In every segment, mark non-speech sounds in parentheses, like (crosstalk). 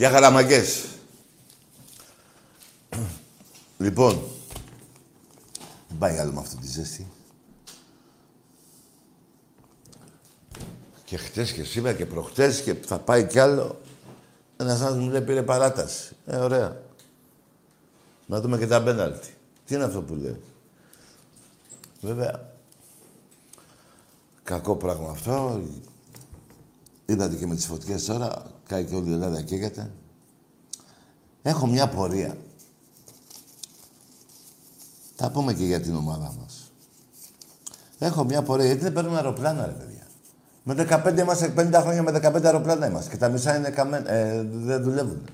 Για χαραμαγκές. λοιπόν, δεν πάει άλλο με αυτή τη ζέστη. Και χτες και σήμερα και προχτές και θα πάει κι άλλο. Ένας άλλος μου λέει πήρε παράταση. Ε, ωραία. Να δούμε και τα πέναλτι. Τι είναι αυτό που λέει. Βέβαια, κακό πράγμα αυτό. Είδατε και με τις φωτιές τώρα, κάει και όλη η Ελλάδα καίγεται. Έχω μια πορεία. Θα πούμε και για την ομάδα μας. Έχω μια πορεία, γιατί δεν παίρνουμε αεροπλάνα, ρε παιδιά. Με 15 είμαστε, 50 χρόνια με 15 αεροπλάνα είμαστε. Και τα μισά είναι καμένα, ε, δεν δουλεύουν.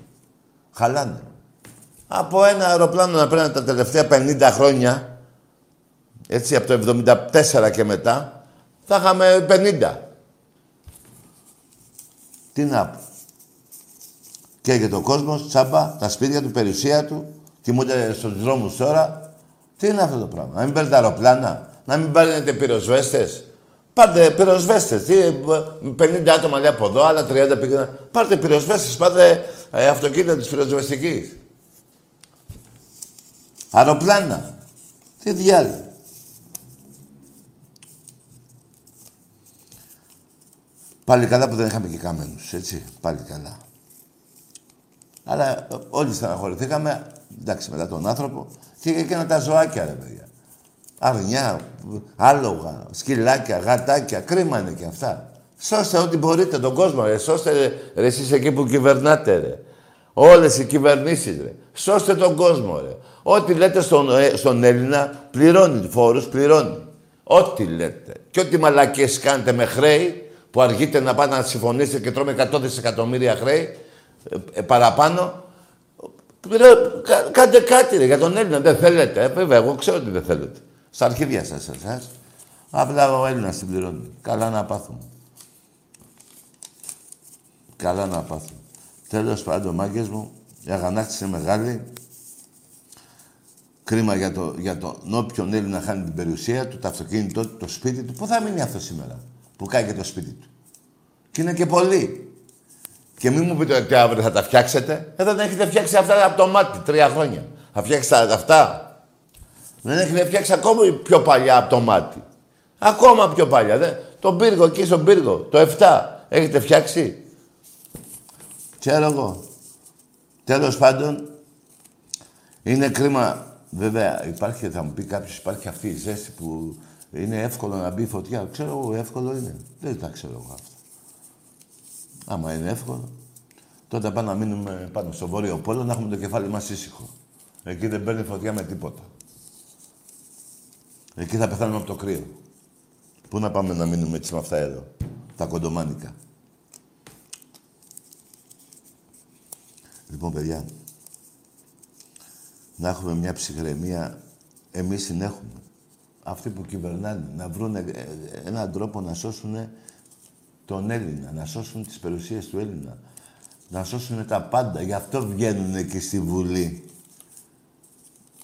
Χαλάνε. Από ένα αεροπλάνο να παίρνει τα τελευταία 50 χρόνια, έτσι από το 74 και μετά, θα είχαμε 50. Τι να πω. Καίγεται ο κόσμος, τσάμπα, τα σπίτια του, περιουσία του, κοιμούνται στους δρόμους τώρα. Τι είναι αυτό το πράγμα, να μην παίρνετε αεροπλάνα, να μην παίρνετε πυροσβέστες. Πάρτε πυροσβέστες. 50 άτομα λέει από εδώ, άλλα 30 πήγαιναν. Πάρτε πυροσβέστες, πάρτε ε, αυτοκίνητα της πυροσβεστικής. Αεροπλάνα. Τι διάλογο. Πάλι καλά που δεν είχαμε και καμένους, έτσι. Πάλι καλά. Αλλά όλοι στεναχωρηθήκαμε, εντάξει, μετά τον άνθρωπο. Και έκανα τα ζωάκια, ρε παιδιά. Αρνιά, άλογα, σκυλάκια, γατάκια, κρίμα είναι και αυτά. Σώστε ό,τι μπορείτε τον κόσμο, ρε. Σώστε, ρε, εσείς εκεί που κυβερνάτε, ρε. Όλες οι κυβερνήσεις, ρε. Σώστε τον κόσμο, ρε. Ό,τι λέτε στον, ε, στον Έλληνα, πληρώνει φόρους, πληρώνει. Ό,τι λέτε. Και ό,τι μαλακίες κάνετε με χρέη, που αργείτε να πάτε να συμφωνήσετε και τρώμε 100 δισεκατομμύρια χρέη, ε, ε, παραπάνω, κάντε κάτι ρε, για τον Έλληνα. Δεν θέλετε. Ε, βέβαια, εγώ ξέρω ότι δεν θέλετε. Στα αρχίδια σας, εσάς. Απλά ο Έλληνας την πληρώνει. Καλά να πάθουν. Καλά να πάθουν. Τέλος πάντων, μάγκες μου, η αγανάκτηση είναι μεγάλη. Κρίμα για, το, για τον όποιον Έλληνα χάνει την περιουσία του, το αυτοκίνητό του, το σπίτι του. Πού θα μείνει αυτό σήμερα που κάνει και το σπίτι του. Και είναι και πολλοί. Και μην μου πείτε ότι αύριο θα τα φτιάξετε. Εδώ δεν έχετε φτιάξει αυτά από το μάτι τρία χρόνια. Θα φτιάξετε αυτά. Δεν έχετε φτιάξει ακόμα πιο παλιά από το μάτι. Ακόμα πιο παλιά. Δεν... Τον πύργο εκεί στον πύργο. Το 7. Έχετε φτιάξει. Ξέρω εγώ. Τέλος πάντων, είναι κρίμα. Βέβαια, υπάρχει, θα μου πει κάποιος, υπάρχει αυτή η ζέστη που είναι εύκολο να μπει φωτιά. Ξέρω εγώ, εύκολο είναι. Δεν τα ξέρω εγώ αυτά. Άμα είναι εύκολο, τότε πάμε να μείνουμε πάνω στο βόρειο πόλο να έχουμε το κεφάλι μας ήσυχο. Εκεί δεν παίρνει φωτιά με τίποτα. Εκεί θα πεθάνουμε από το κρύο. Πού να πάμε να μείνουμε έτσι με αυτά εδώ, τα κοντομάνικα; Λοιπόν, παιδιά, να έχουμε μια ψυχραιμία, εμείς την έχουμε. Αυτοί που κυβερνάνε, να βρουν ε, έναν τρόπο να σώσουν τον Έλληνα, να σώσουν τις περιουσίες του Έλληνα, να σώσουν τα πάντα. Γι' αυτό βγαίνουν εκεί στη Βουλή.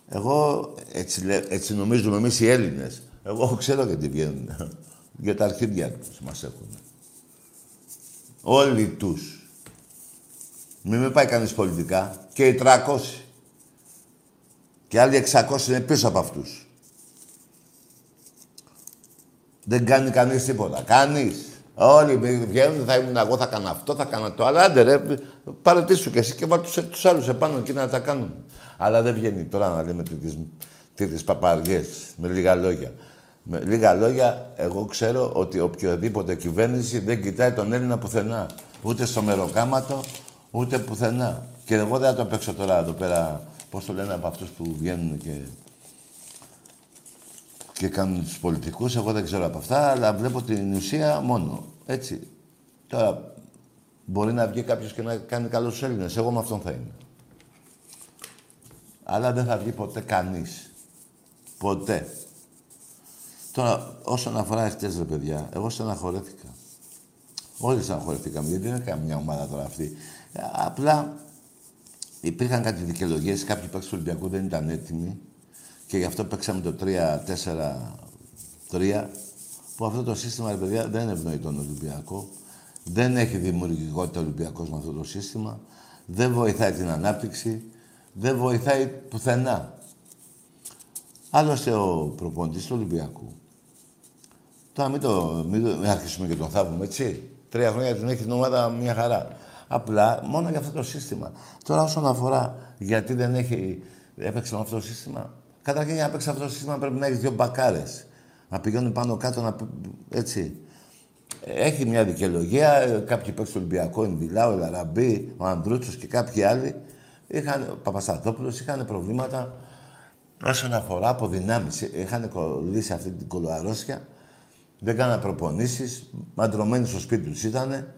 Εγώ, έτσι, έτσι νομίζουμε εμείς οι Έλληνες. Εγώ ξέρω γιατί βγαίνουν. (laughs) Για τα αρχίδια τους μας έχουν. Όλοι τους. Μην με πάει κανείς πολιτικά. Και οι 300. Και άλλοι 600 είναι πίσω από αυτούς. Δεν κάνει κανείς τίποτα. Κανείς. Όλοι βγαίνουν, θα ήμουν εγώ, θα κάνω αυτό, θα κάνω το άλλο. Άντε ρε, παρατήσου και εσύ και βάλ τους, τους άλλους επάνω εκεί να τα κάνουν. Αλλά δεν βγαίνει τώρα να λέμε τέτοιες, τέτοιες παπαριές, με λίγα λόγια. Με λίγα λόγια, εγώ ξέρω ότι οποιοδήποτε κυβέρνηση δεν κοιτάει τον Έλληνα πουθενά. Ούτε στο μεροκάματο, ούτε πουθενά. Και εγώ δεν θα το παίξω τώρα εδώ πέρα, πώς το λένε από αυτούς που βγαίνουν και και κάνουν τους πολιτικούς. Εγώ δεν ξέρω από αυτά, αλλά βλέπω την ουσία μόνο. Έτσι. Τώρα, μπορεί να βγει κάποιος και να κάνει καλό στους Έλληνες. Εγώ με αυτόν θα είμαι. Αλλά δεν θα βγει ποτέ κανείς. Ποτέ. Τώρα, όσον αφορά εχθές, ρε παιδιά, εγώ στεναχωρέθηκα. Όλοι στεναχωρέθηκαμε, γιατί δεν είναι καμιά ομάδα τώρα αυτή. Απλά υπήρχαν κάτι δικαιολογίες, κάποιοι παίκτες του Ολυμπιακού δεν ήταν έτοιμοι και γι' αυτό παίξαμε το 3-4-3, που αυτό το σύστημα, ρε παιδιά, δεν ευνοεί τον Ολυμπιακό. Δεν έχει δημιουργικότητα ο Ολυμπιακός με αυτό το σύστημα. δεν βοηθάει την ανάπτυξη, δεν βοηθάει πουθενά. Άλλωστε ο προπονητής του Ολυμπιακού. Τώρα μην, το, μην, μην αρχίσουμε και τον θαύουμε, έτσι. Τρία χρόνια την έχει την ομάδα μια χαρά. Απλά μόνο για αυτό το σύστημα. Τώρα όσον αφορά γιατί δεν έχει έπαιξε με αυτό το σύστημα. Καταρχήν για να παίξεις αυτό το σύστημα πρέπει να έχεις δύο μπακάρε. Να πηγαίνουν πάνω κάτω να. Έτσι. Έχει μια δικαιολογία. Κάποιοι παίξουν του Ολυμπιακό, Ινδιλά, ο Ελαραμπή, ο Ανδρούτσος και κάποιοι άλλοι. Είχαν, ο Παπασταθόπουλος είχαν προβλήματα όσον αφορά αποδυνάμιση. Είχαν κολλήσει αυτή την κολοαρόσια. Δεν κάνανε προπονήσεις. Μαντρωμένοι στο σπίτι τους ήταν.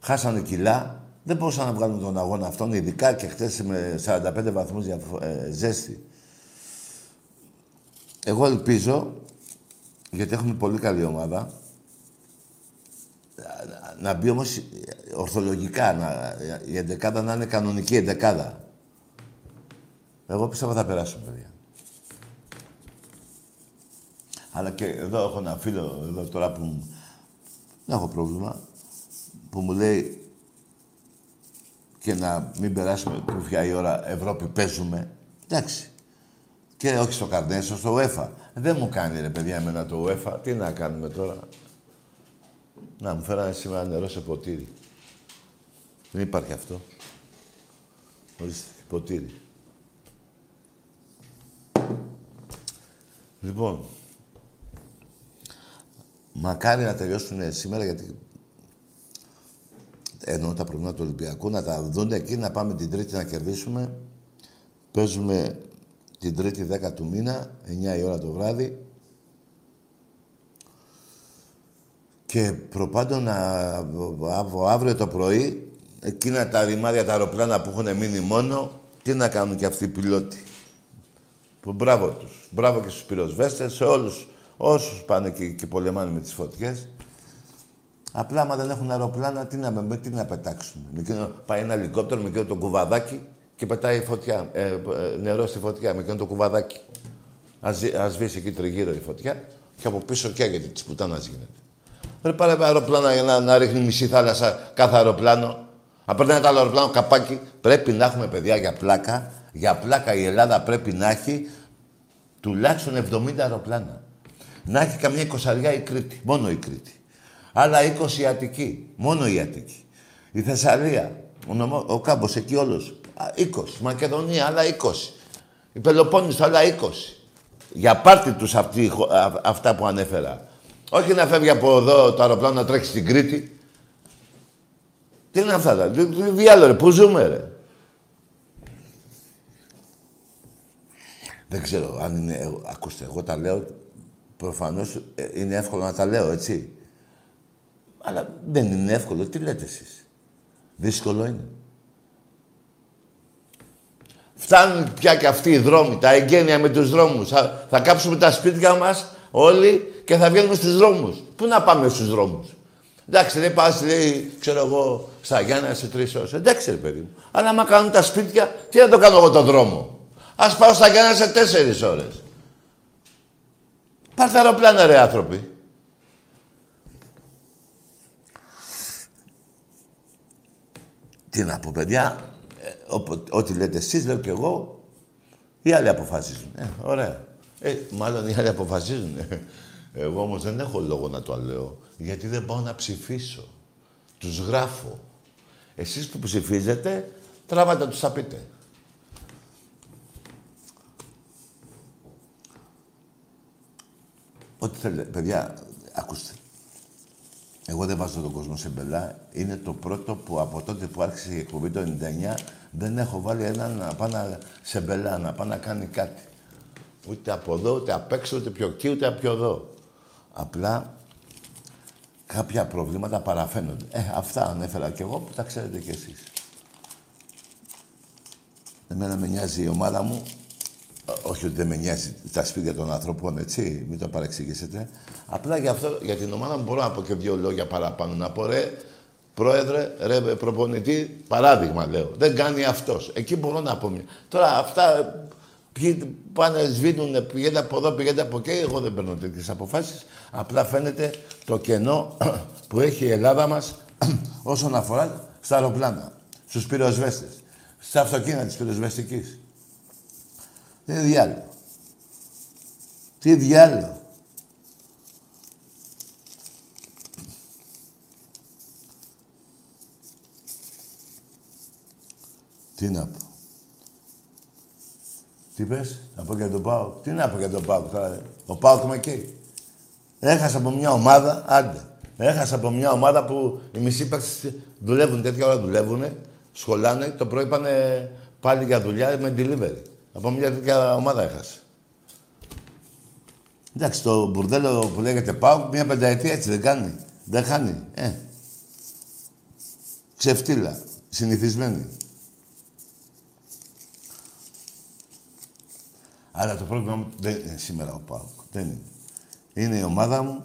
Χάσανε κιλά. Δεν μπορούσαν να βγάλουν τον αγώνα αυτόν, ειδικά και χθες με 45 βαθμούς ε, ζέστη. Εγώ ελπίζω, γιατί έχουμε πολύ καλή ομάδα, να μπει όμως ορθολογικά, να, η εντεκάδα να είναι κανονική εντεκάδα. Εγώ πιστεύω θα περάσουν, παιδιά. Αλλά και εδώ έχω ένα φίλο, εδώ τώρα που δεν έχω πρόβλημα, που μου λέει και να μην περάσουμε κουφιά η ώρα Ευρώπη παίζουμε. Εντάξει. Και όχι στο Καρνέσο, στο UEFA. Δεν μου κάνει ρε παιδιά εμένα το UEFA. Τι να κάνουμε τώρα. Να μου φέρανε σήμερα νερό σε ποτήρι. Δεν υπάρχει αυτό. Ορίστε, ποτήρι. Λοιπόν, μακάρι να τελειώσουν σήμερα γιατί εννοώ τα προβλήματα του Ολυμπιακού, να τα δουν εκεί, να πάμε την Τρίτη να κερδίσουμε. Παίζουμε την Τρίτη 10 του μήνα, 9 η ώρα το βράδυ. Και προπάντων να, αύριο το πρωί, εκείνα τα ρημάδια, τα αεροπλάνα που έχουν μείνει μόνο, τι να κάνουν και αυτοί οι πιλότοι. Που μπράβο τους. Μπράβο και στους πυροσβέστες, σε όλους όσους πάνε και, και πολεμάνε με τις φωτιές. Απλά, άμα δεν έχουν αεροπλάνα, τι να, με, τι να πετάξουν. Με πάει ένα ελικόπτερο με εκείνο το κουβαδάκι και πετάει φωτιά, ε, ε, νερό στη φωτιά με εκείνο το κουβαδάκι. Ας, ας σβήσει εκεί τριγύρω η φωτιά και από πίσω καίγεται της πουτάνας γίνεται. Δεν πάρε αεροπλάνα για να, να ρίχνει μισή θάλασσα κάθε αεροπλάνο. Αν παίρνει ένα άλλο αεροπλάνο καπάκι, πρέπει να έχουμε παιδιά για πλάκα. Για πλάκα η Ελλάδα πρέπει να έχει τουλάχιστον 70 αεροπλάνα. Να έχει καμιά εικοσαριά η Κρήτη. Μόνο η Κρήτη. Άλλα 20 η Αττική. Μόνο η Αττική. Η Θεσσαλία. Ο, νομο, ο κάμπος εκεί όλος. 20. Μακεδονία, άλλα 20. Η Πελοπόννησο, άλλα 20. Για πάρτι τους αυτοί, αυτά που ανέφερα. Όχι να φεύγει από εδώ το αεροπλάνο να τρέχει στην Κρήτη. Τι είναι αυτά, τι διάλογο, ρε, πού ζούμε, ρε; Δεν ξέρω αν είναι... Ακούστε, εγώ τα λέω, προφανώς ε, είναι εύκολο να τα λέω, έτσι. Αλλά δεν είναι εύκολο. Τι λέτε εσείς; Δύσκολο είναι. Φτάνουν πια και αυτοί οι δρόμοι, τα εγγένεια με τους δρόμους. Θα, θα κάψουμε τα σπίτια μας όλοι και θα βγαίνουμε στους δρόμους. Πού να πάμε στους δρόμους; Εντάξει, δεν πας, λέει, ξέρω εγώ, στα Γιάννα σε τρεις ώρες. Εντάξει, ρε παιδί μου. Αλλά άμα κάνουν τα σπίτια, τι να το κάνω εγώ το δρόμο; Ας πάω στα Γιάννα σε τέσσερις ώρες. Πάρτε αεροπλάνα, ρε άνθρωποι. Τι να πω, παιδιά, ε, ό,τι λέτε εσείς, λέω και εγώ, οι άλλοι αποφασίζουν. Ε, ωραία. Ε, μάλλον οι άλλοι αποφασίζουν. Εγώ όμως δεν έχω λόγο να το λέω, γιατί δεν πάω να ψηφίσω. Τους γράφω. Εσείς που ψηφίζετε, τράβατε τους θα πείτε. Ό,τι θέλετε. Παιδιά, ακούστε. Εγώ δεν βάζω τον κόσμο σε μπελά. Είναι το πρώτο που από τότε που άρχισε η εκπομπή το 99 δεν έχω βάλει έναν να πάει σε μπελά, να πάει να κάνει κάτι. Ούτε από εδώ, ούτε απ' έξω, ούτε πιο εκεί, ούτε πιο εδώ. Απλά κάποια προβλήματα παραφαίνονται. Ε, αυτά ανέφερα κι εγώ που τα ξέρετε κι εσείς. Εμένα με νοιάζει η ομάδα μου όχι ότι δεν με νοιάζει τα σπίτια των ανθρώπων, έτσι, μην το παρεξηγήσετε. Απλά για, αυτό, για την ομάδα μου μπορώ να πω και δύο λόγια παραπάνω. Να πω ρε, πρόεδρε, ρε, προπονητή, παράδειγμα λέω. Δεν κάνει αυτός. Εκεί μπορώ να πω. Τώρα αυτά ποιοι πάνε, σβήνουν, πηγαίνετε από εδώ, πηγαίνετε από εκεί. Εγώ δεν παίρνω τέτοιες αποφάσεις. Απλά φαίνεται το κενό που έχει η Ελλάδα μας (clears throat) όσον αφορά στα αεροπλάνα, στους πυροσβέστες, στα αυτοκίνητα της πυροσβεστικής. Τι διάλογο. Τι διάλογο. Τι να πω. Τι πες, να πω για τον Πάο. Τι να πω για τον Πάο Ο Πάο με εκεί. Έχασα από μια ομάδα, άντε. Έχασα από μια ομάδα που οι μισοί παίκτες δουλεύουν, τέτοια ώρα δουλεύουν, σχολάνε, το πρωί πάνε πάλι για δουλειά με delivery. Από μια τέτοια ομάδα έχασε. Εντάξει, το μπουρδέλο που λέγεται Πάο, μια πενταετία έτσι δεν κάνει. Δεν χάνει. Ε. Ξεφτύλα. Συνηθισμένη. Αλλά το πρόβλημα μου δεν είναι σήμερα ο Πάοκ. Δεν είναι. Είναι η ομάδα μου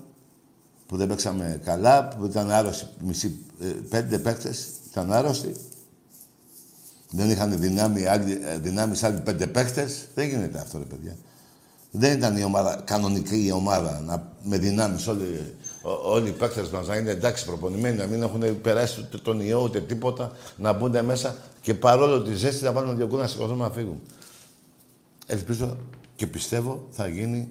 που δεν παίξαμε καλά, που ήταν άρρωστοι, μισή, ε, πέντε παίκτες ήταν άρρωστοι. Δεν είχαν δυνάμει, άλλοι, ε, δυνάμεις άλλοι πέντε παίκτες. Δεν γίνεται αυτό, ρε παιδιά. Δεν ήταν η ομάδα, κανονική η ομάδα, να, με δυνάμεις όλοι, όλοι οι παίκτες μας να είναι εντάξει προπονημένοι, να μην έχουν περάσει ούτε τον ιό ούτε τίποτα, να μπουν μέσα και παρόλο τη ζέστη να βάλουν δύο κούνα να σηκωθούν να φύγουν. Ελπίζω και πιστεύω θα γίνει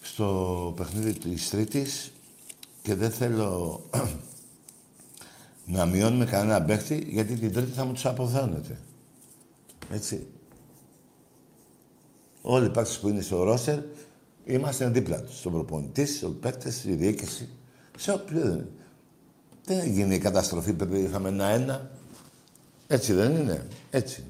στο παιχνίδι της Τρίτης και δεν θέλω να μειώνουμε κανένα παίχτη γιατί την Τρίτη θα μου τους αποθέωνετε. Έτσι. Όλοι οι παίκτες που είναι στο ρόστερ είμαστε δίπλα τους. Στον προπονητής, στους παίκτες, στη διοίκηση. Σε όποιο δεν έγινε η καταστροφή που είχαμε ένα-ένα. Έτσι δεν είναι. Έτσι.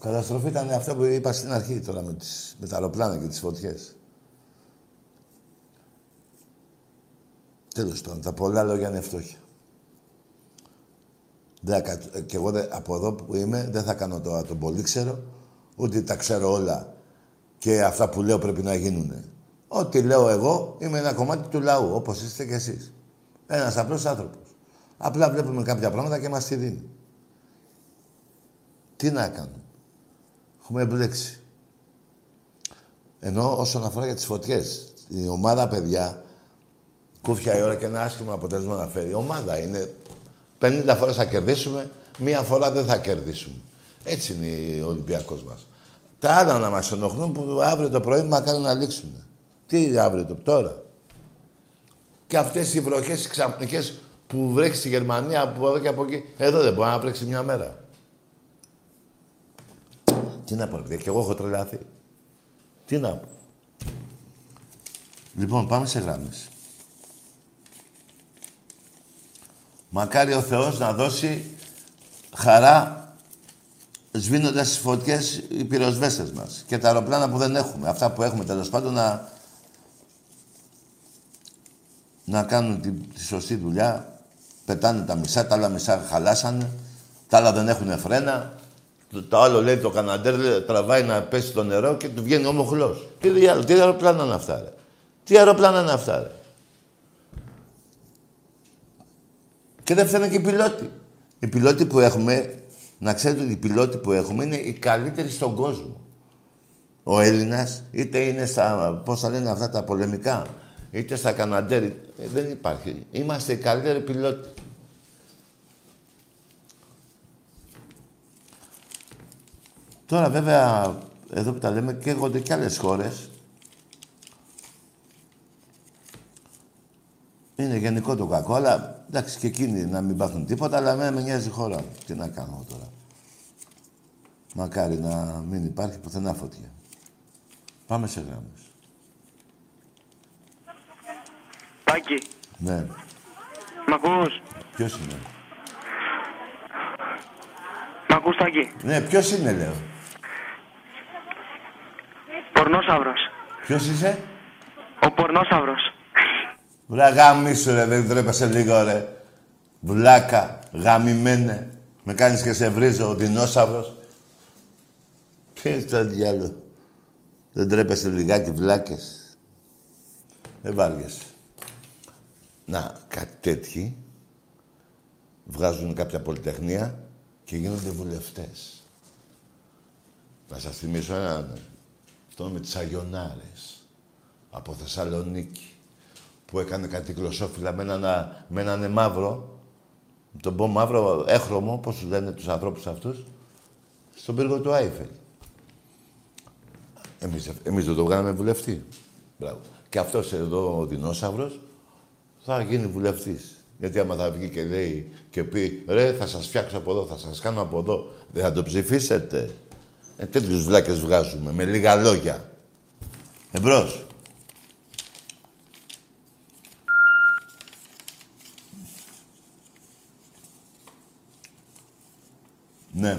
Καταστροφή ήταν αυτό που είπα στην αρχή τώρα με, τις, με τα αεροπλάνα και τις φωτιές. Τέλος πάντων, τα πολλά λόγια είναι φτώχεια. Δεν, και εγώ από εδώ που είμαι δεν θα κάνω τώρα τον πολύ ξέρω, ούτε τα ξέρω όλα και αυτά που λέω πρέπει να γίνουν. Ό,τι λέω εγώ είμαι ένα κομμάτι του λαού, όπως είστε κι εσείς. Ένας απλός άνθρωπος. Απλά βλέπουμε κάποια πράγματα και μας τη δίνει. Τι να κάνουμε. Έχουμε μπλέξει. Ενώ όσον αφορά για τις φωτιές, η ομάδα παιδιά, κούφια η ώρα και ένα άσχημο αποτέλεσμα να φέρει. Η ομάδα είναι 50 φορές θα κερδίσουμε, μία φορά δεν θα κερδίσουμε. Έτσι είναι ο Ολυμπιακός μας. Τα άλλα να μας ενοχλούν που αύριο το πρωί μα κάνουν να λήξουν. Τι αύριο το τώρα. Και αυτές οι βροχές οι ξαφνικές που βρέχει στη Γερμανία από εδώ και από εκεί, εδώ δεν μπορεί να βρέξει μια μέρα. Τι να πω, και εγώ έχω τρελαθεί. Τι να πω. Λοιπόν, πάμε σε γράμμες. Μακάρι ο Θεός να δώσει χαρά σβήνοντας τις φωτιές οι πυροσβέστες μας και τα αεροπλάνα που δεν έχουμε. Αυτά που έχουμε τέλος πάντων να, να κάνουν τη, τη σωστή δουλειά. Πετάνε τα μισά, τα άλλα μισά χαλάσανε, τα άλλα δεν έχουν φρένα. Το, άλλο λέει το καναντέρ τραβάει να πέσει το νερό και του βγαίνει ομοχλός. Τι, τι αεροπλάνα είναι αυτά, ρε; Τι αεροπλάνα είναι αυτά, ρε; Και δεν φταίνε και οι πιλότοι. Οι πιλότοι που έχουμε, να ξέρετε ότι οι πιλότοι που έχουμε είναι οι καλύτεροι στον κόσμο. Ο Έλληνας, είτε είναι στα, πώς θα λένε αυτά τα πολεμικά, είτε στα καναντέρ, ε, δεν υπάρχει. Είμαστε οι καλύτεροι πιλότοι. Τώρα βέβαια, εδώ που τα λέμε, καίγονται και άλλες χώρες. Είναι γενικό το κακό, αλλά εντάξει και εκείνοι να μην πάθουν τίποτα, αλλά με νοιάζει η χώρα μου. Τι να κάνω τώρα. Μακάρι να μην υπάρχει πουθενά φωτιά. Πάμε σε γράμμες. Τάκη. Ναι. Μ' ακούς; Ποιος είναι; Μ' ακούς, Τάκη; Ναι, ποιος είναι, λέω; Πορνόσαυρος. Ποιος είσαι; Ο Πορνόσαυρος. Βρε γαμίσου ρε, δεν τρέπεσαι λίγο ρε. Βλάκα, γαμημένε. Με κάνεις και σε βρίζω, ο δεινόσαυρος. Τι είναι το διάλογο; Δεν τρέπεσαι λιγάκι βλάκες. Δεν βάργεσαι. Να, κάτι τέτοιοι βγάζουν κάποια πολυτεχνία και γίνονται βουλευτές. Να σας θυμίσω έναν αυτό με τις Αγιονάρες από Θεσσαλονίκη. Που έκανε κάτι γλωσσόφυλλα με έναν, με έναν μαύρο, τον πω μαύρο, έχρωμο, πώς τους λένε τους ανθρώπους αυτούς, στον πύργο του Άιφελ. Εμείς, εμείς δεν το βγάλαμε βουλευτή. Μπράβο. Και αυτός εδώ ο δεινόσαυρος θα γίνει βουλευτής. Γιατί άμα θα βγει και λέει και πει ρε θα σας φτιάξω από εδώ, θα σας κάνω από εδώ, δεν θα το ψηφίσετε. Ε, τέτοιους βλάκες βγάζουμε, με λίγα λόγια. Εμπρός. Ναι.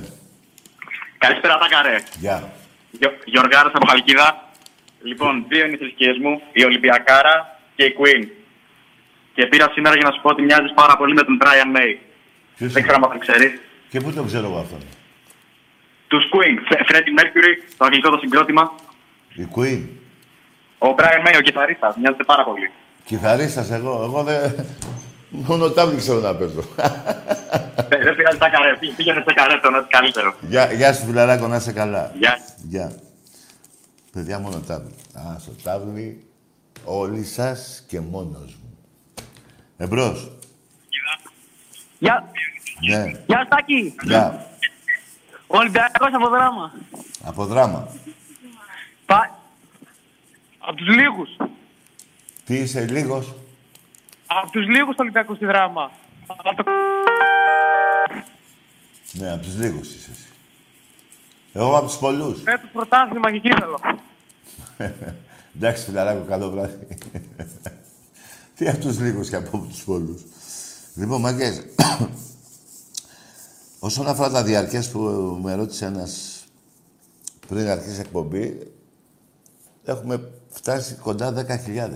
Καλησπέρα, Τάκαρε. Γεια. Γιωργάρα από Χαλκίδα. Λοιπόν, δύο είναι οι θρησκείες μου, η Ολυμπιακάρα και η Queen. Και πήρα σήμερα για να σου πω ότι μοιάζεις πάρα πολύ με τον Brian May. Ποιος Δεν ξέρω αν το ξέρεις. Και πού το ξέρω εγώ αυτόν; Τους Queen, Freddie Mercury, το αγγλικό το συγκρότημα. Η Queen. Ο Brian May, ο κιθαρίστας, μοιάζεται πάρα πολύ. Κιθαρίστας εγώ. Εγώ δεν... Μόνο τάβλη ξέρω να παίζω. Δεν δεν πειράζει τα καρέ, Πή- πήγαινε σε καρέ, το να είσαι καλύτερο. Γεια, γεια σου φιλαράκο, να είσαι καλά. Γεια. Γεια. Παιδιά, μόνο τάβλη. Α, στο τάβλη όλοι σας και μόνος μου. Εμπρός. Γεια, Ναι. γεια Στάκη. Γεια. Ο Ολυμπιακός από δράμα. Από δράμα. Πα... Από τους λίγους. Τι είσαι λίγος; Από τους λίγους Ολυμπιακούς στη δράμα. Από το... Ναι, από τους λίγους είσαι εσύ. Εγώ από τους πολλούς. Ε, το πρωτάθλημα και κύπελο. (laughs) Εντάξει, φιλαράκο, καλό βράδυ. Τι από τους λίγους και από τους πολλούς. Λοιπόν, μαγκές, (coughs) όσον αφορά τα διαρκές που με ρώτησε ένας πριν αρχίσει εκπομπή, έχουμε φτάσει κοντά 10.000.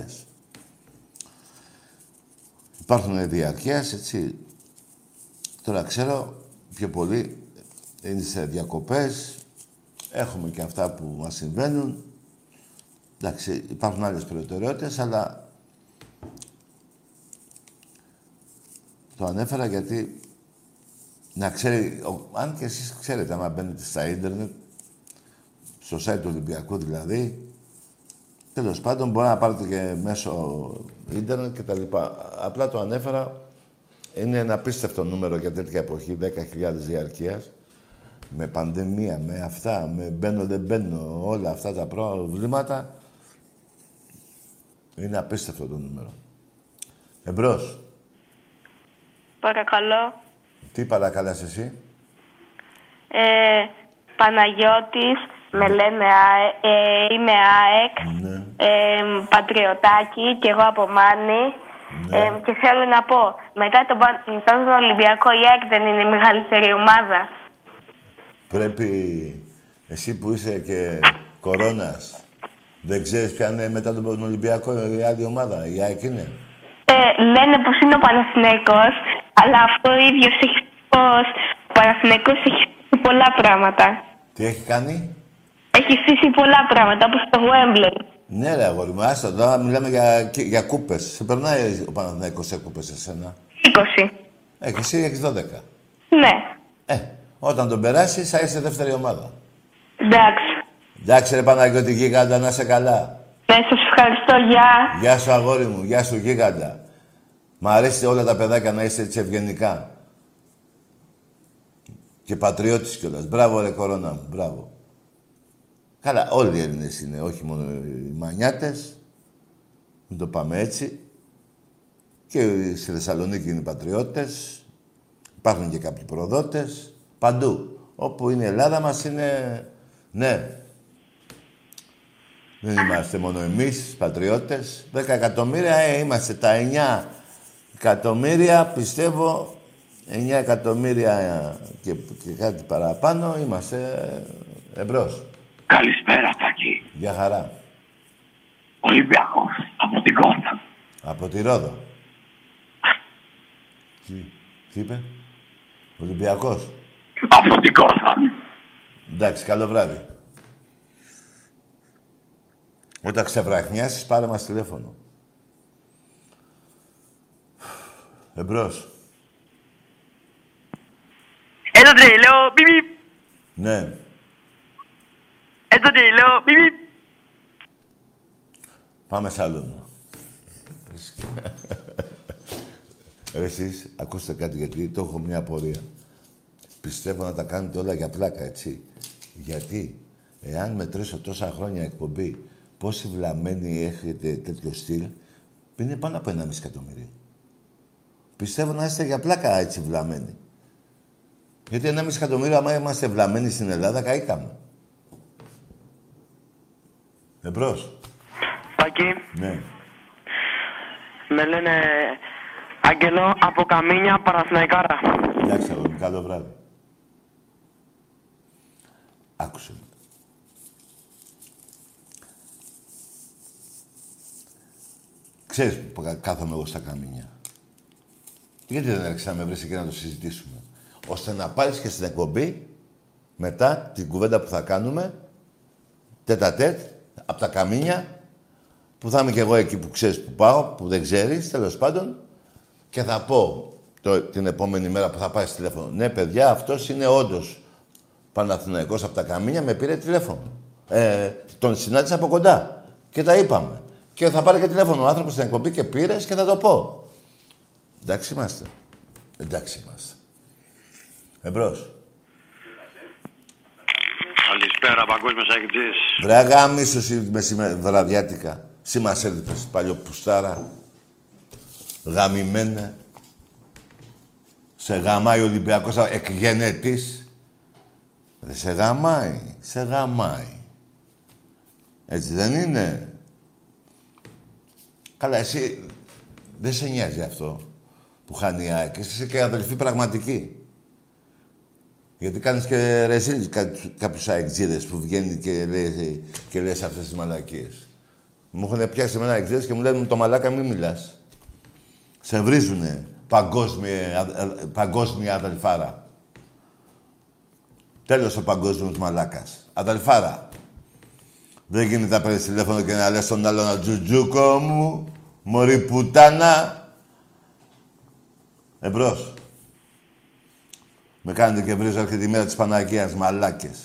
Υπάρχουν διαρκές, έτσι. Τώρα ξέρω, πιο πολύ είναι σε διακοπές. Έχουμε και αυτά που μας συμβαίνουν. Εντάξει, υπάρχουν άλλες προτεραιότητες, αλλά το ανέφερα γιατί να ξέρει, ο- αν και εσείς ξέρετε, άμα μπαίνετε στα ίντερνετ, στο site του Ολυμπιακού δηλαδή, τέλος πάντων μπορεί να πάρετε και μέσω ίντερνετ και τα λοιπά. Απλά το ανέφερα, είναι ένα απίστευτο νούμερο για τέτοια εποχή, 10.000 διαρκείας, με πανδημία, με αυτά, με μπαίνω δεν μπαίνω, όλα αυτά τα προβλήματα, είναι απίστευτο το νούμερο. Εμπρός. Παρακαλώ. Τι παρακαλάς εσύ; Ε, Παναγιώτης, με λένε ΑΕ- ε, είμαι ΑΕΚ, Ναι. ε, Πατριωτάκι και εγώ από Μάνη. Ναι. Ε, και θέλω να πω, μετά τον, Πα- μετά τον Ολυμπιακό η ΑΕΚ δεν είναι η μεγαλύτερη ομάδα. Πρέπει εσύ που είσαι και κορώνας, δεν ξέρεις ποια είναι μετά τον Ολυμπιακό η άλλη ομάδα, η ΑΕΚ είναι; Ε, λένε πως είναι ο Παναθηναϊκός, αλλά αυτό ο ίδιος έχει πως ο Παναθηναϊκός έχει στήσει πολλά πράγματα. Τι έχει κάνει; Έχει στήσει πολλά πράγματα, όπως το Wembley. Ναι ρε αγόρι μου, άστα τώρα μιλάμε για, για κούπες. Σε περνάει ο Παναθηναϊκός σε κούπες εσένα. 20. Ε, και εσύ έχεις 12. Ναι. Ε, όταν τον περάσεις θα είσαι δεύτερη ομάδα. Εντάξει. Εντάξει ρε Παναγιώτη Γίγαντα, να είσαι καλά. Ναι, σας ευχαριστώ. Γεια. Γεια σου αγόρι μου, γεια σου Γίγαντα. Μ' αρέσει όλα τα παιδάκια να είστε έτσι ευγενικά. Και πατριώτης κιόλας. Μπράβο ρε κορώνα μου, μπράβο. Καλά, όλοι οι Έλληνες είναι, όχι μόνο οι μανιάτες. Μην το πάμε έτσι. Και στη Θεσσαλονίκη είναι οι πατριώτες. Υπάρχουν και κάποιοι προδότες. Παντού. Όπου είναι η Ελλάδα μας είναι... Ναι. Δεν είμαστε μόνο εμείς, πατριώτες. 10 εκατομμύρια, ε, είμαστε τα 9 εκατομμύρια, πιστεύω, 9 εκατομμύρια και, και κάτι παραπάνω, είμαστε εμπρός. Καλησπέρα, Τάκη. Για χαρά. Ολυμπιακός, από την Κόρτα. Από τη Ρόδο. Τι, τι είπε, Ολυμπιακός. Από την Κόρτα. Εντάξει, καλό βράδυ. Όταν ξεβραχνιάσεις, πάρε μας τηλέφωνο. Εμπρός. Εδώ τρελό, πιπ, Ναι. Εδώ τρελό, πιπ. Πάμε σ' άλλο. Ρε εσείς, ακούστε κάτι, γιατί το έχω μια απορία. Πιστεύω να τα κάνετε όλα για πλάκα, έτσι. Γιατί, εάν μετρήσω τόσα χρόνια εκπομπή, πόσοι βλαμμένοι έχετε τέτοιο στυλ, είναι πάνω από ένα μισή εκατομμύριο. Πιστεύω να είστε για πλάκα έτσι βλαμμένοι. Γιατί ένα μισή εκατομμύριο, άμα είμαστε βλαμμένοι στην Ελλάδα, καήκαμε. Εμπρός. Τάκη, Ναι. με λένε Άγγελο από Καμίνια Παραθυναϊκάρα. Εντάξει, αγόρι μου, καλό βράδυ. Άκουσε με. Ξέρεις που κα- κάθομαι εγώ στα καμίνια. Γιατί δεν έρχεσαι να με βρεις και να το συζητήσουμε. Ώστε να πάρεις και στην εκπομπή, μετά την κουβέντα που θα κάνουμε, τέτα τέτ, από τα καμίνια, που θα είμαι και εγώ εκεί που ξέρεις που πάω, που δεν ξέρεις, τέλος πάντων, και θα πω το, την επόμενη μέρα που θα πάει τηλέφωνο. Ναι, παιδιά, αυτός είναι όντως Παναθηναϊκός από τα Καμίνια, με πήρε τηλέφωνο. Ε, τον συνάντησα από κοντά και τα είπαμε. Και θα πάρει και τηλέφωνο ο άνθρωπος στην εκπομπή και πήρες και θα το πω. Εντάξει είμαστε. Εντάξει είμαστε. Εμπρός. Καλησπέρα, παγκόσμιος αγγλής. Βρε αγάμισο εσύ μεσημε... βραδιάτικα. Εσύ μας έδειξες παλιό πουστάρα. Γαμημένε. Σε γαμάει ο Ολυμπιακός εκγενετής. Ρε, σε γαμάει. Σε γαμάει. Έτσι δεν είναι; Καλά, εσύ δεν σε νοιάζει αυτό που χάνει η ΑΕΚ. Εσύ είσαι και αδελφή πραγματική. Γιατί κάνεις και ρεζίλ κα, κάποιους αεξίδες που βγαίνει και λέει, και λες αυτές τις μαλακίες. Μου έχουν πιάσει εμένα αεξίδες και μου λένε το μαλάκα μην μιλάς. Σε βρίζουνε παγκόσμια, α- α- παγκόσμια αδελφάρα. Τέλος ο παγκόσμιος μαλάκας. Αδελφάρα. Δεν γίνεται να παίρνεις τηλέφωνο και να λες στον άλλον «Α, τζουτζούκο μου, μωρή πουτάνα. Εμπρός. Με κάνετε και βρίζω και τη μέρα της Παναγίας, μαλάκες.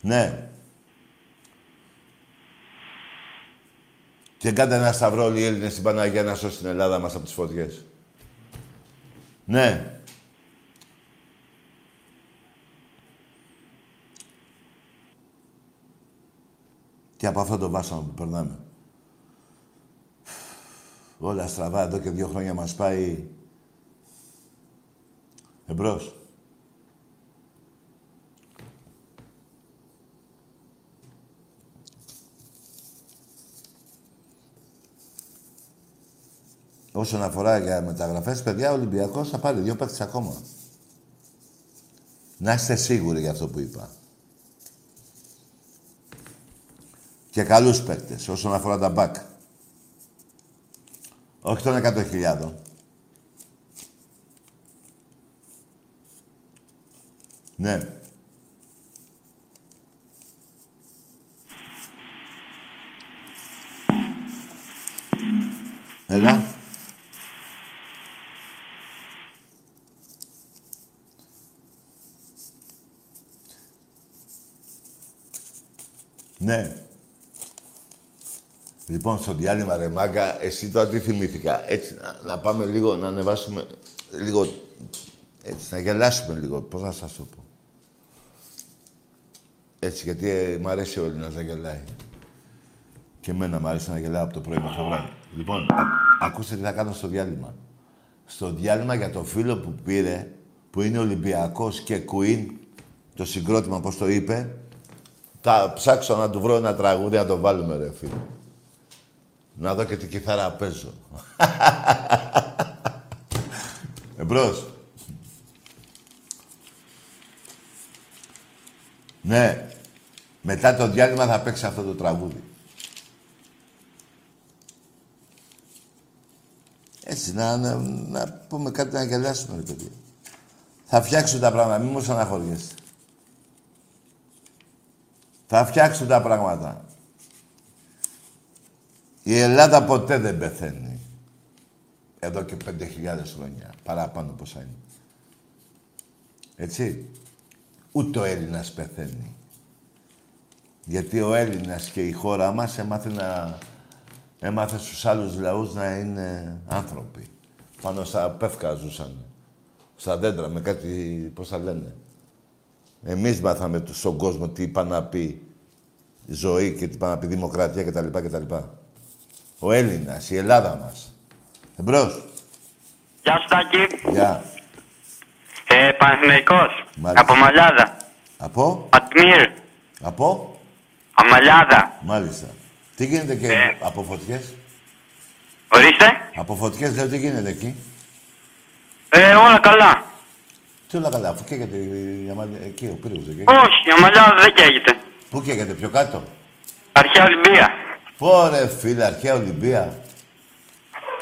Ναι. Και κάντε ένα σταυρό όλοι οι Έλληνες στην Παναγία να σώσει την Ελλάδα μας από τις φωτιές. Ναι. Και από αυτό το βάσανο που περνάμε. Όλα στραβά εδώ και δύο χρόνια μας πάει εμπρός. Όσον αφορά για μεταγραφές, παιδιά, ο Ολυμπιακός θα πάρει δύο παίκτες ακόμα. Να είστε σίγουροι για αυτό που είπα. Και καλούς παίκτες, όσον αφορά τα μπακ. Όχι των 100.000. Ναι. Έλα. Ναι. Λοιπόν, στο διάλειμμα, ρε μάγκα, εσύ τώρα τι θυμήθηκα. Έτσι, να, να πάμε λίγο, να ανεβάσουμε λίγο... Έτσι, να γελάσουμε λίγο. Πώς να σας το πω. Έτσι, γιατί ε, μ' αρέσει ο Έλληνας να γελάει. Και εμένα μ' αρέσει να γελάω από το πρωί μέχρι το βράδυ. Λοιπόν, α, ακούστε τι θα κάνω στο διάλειμμα. Στο διάλειμμα για το φίλο που πήρε, που είναι Ολυμπιακός και Queen, το συγκρότημα, πώς το είπε, θα ψάξω να του βρω ένα τραγούδι να το βάλουμε, ρε φίλε. Να δω και τι κιθάρα παίζω. (laughs) Εμπρός. Ναι. Μετά το διάλειμμα θα παίξει αυτό το τραγούδι. Έτσι, να, να, να πούμε κάτι να γελάσουμε, ρε παιδιά. Θα φτιάξουν τα πράγματα, μην μου αναχωριέστε. Θα φτιάξουν τα πράγματα. Η Ελλάδα ποτέ δεν πεθαίνει. Εδώ και 5.000 χρόνια. Παραπάνω πόσα είναι. Έτσι. Ούτε ο Έλληνας πεθαίνει. Γιατί ο Έλληνας και η χώρα μας έμαθε να, Έμαθε στους άλλους λαούς να είναι άνθρωποι. Πάνω στα πεύκα ζούσαν. Στα δέντρα με κάτι, πώς θα λένε. Εμείς μάθαμε του- στον κόσμο τι είπα να πει ζωή και τι είπα να πει δημοκρατία κτλ. κτλ. Ο Έλληνας, η Ελλάδα μας. Εμπρός. Γεια σου Τάκη. Γεια. Ε, Παναθηναϊκός. Μάλιστα. Από Μαλιάδα. Από, Ατμίρ. από, Αμαλιάδα. μάλιστα. Τι γίνεται και Ε. από φωτιές; Ορίστε. Από φωτιές λέω τι γίνεται εκεί; Ε, όλα καλά. Τι όλα καλά, αφού καίγεται η Αμαλ- εκεί ο πύργος εκεί. Όχι, η Αμαλιάδα δεν καίγεται. Πού καίγεται, πιο κάτω; Αρχαία Ολυμπία. Πόρε φίλε, αρχαία Ολυμπία.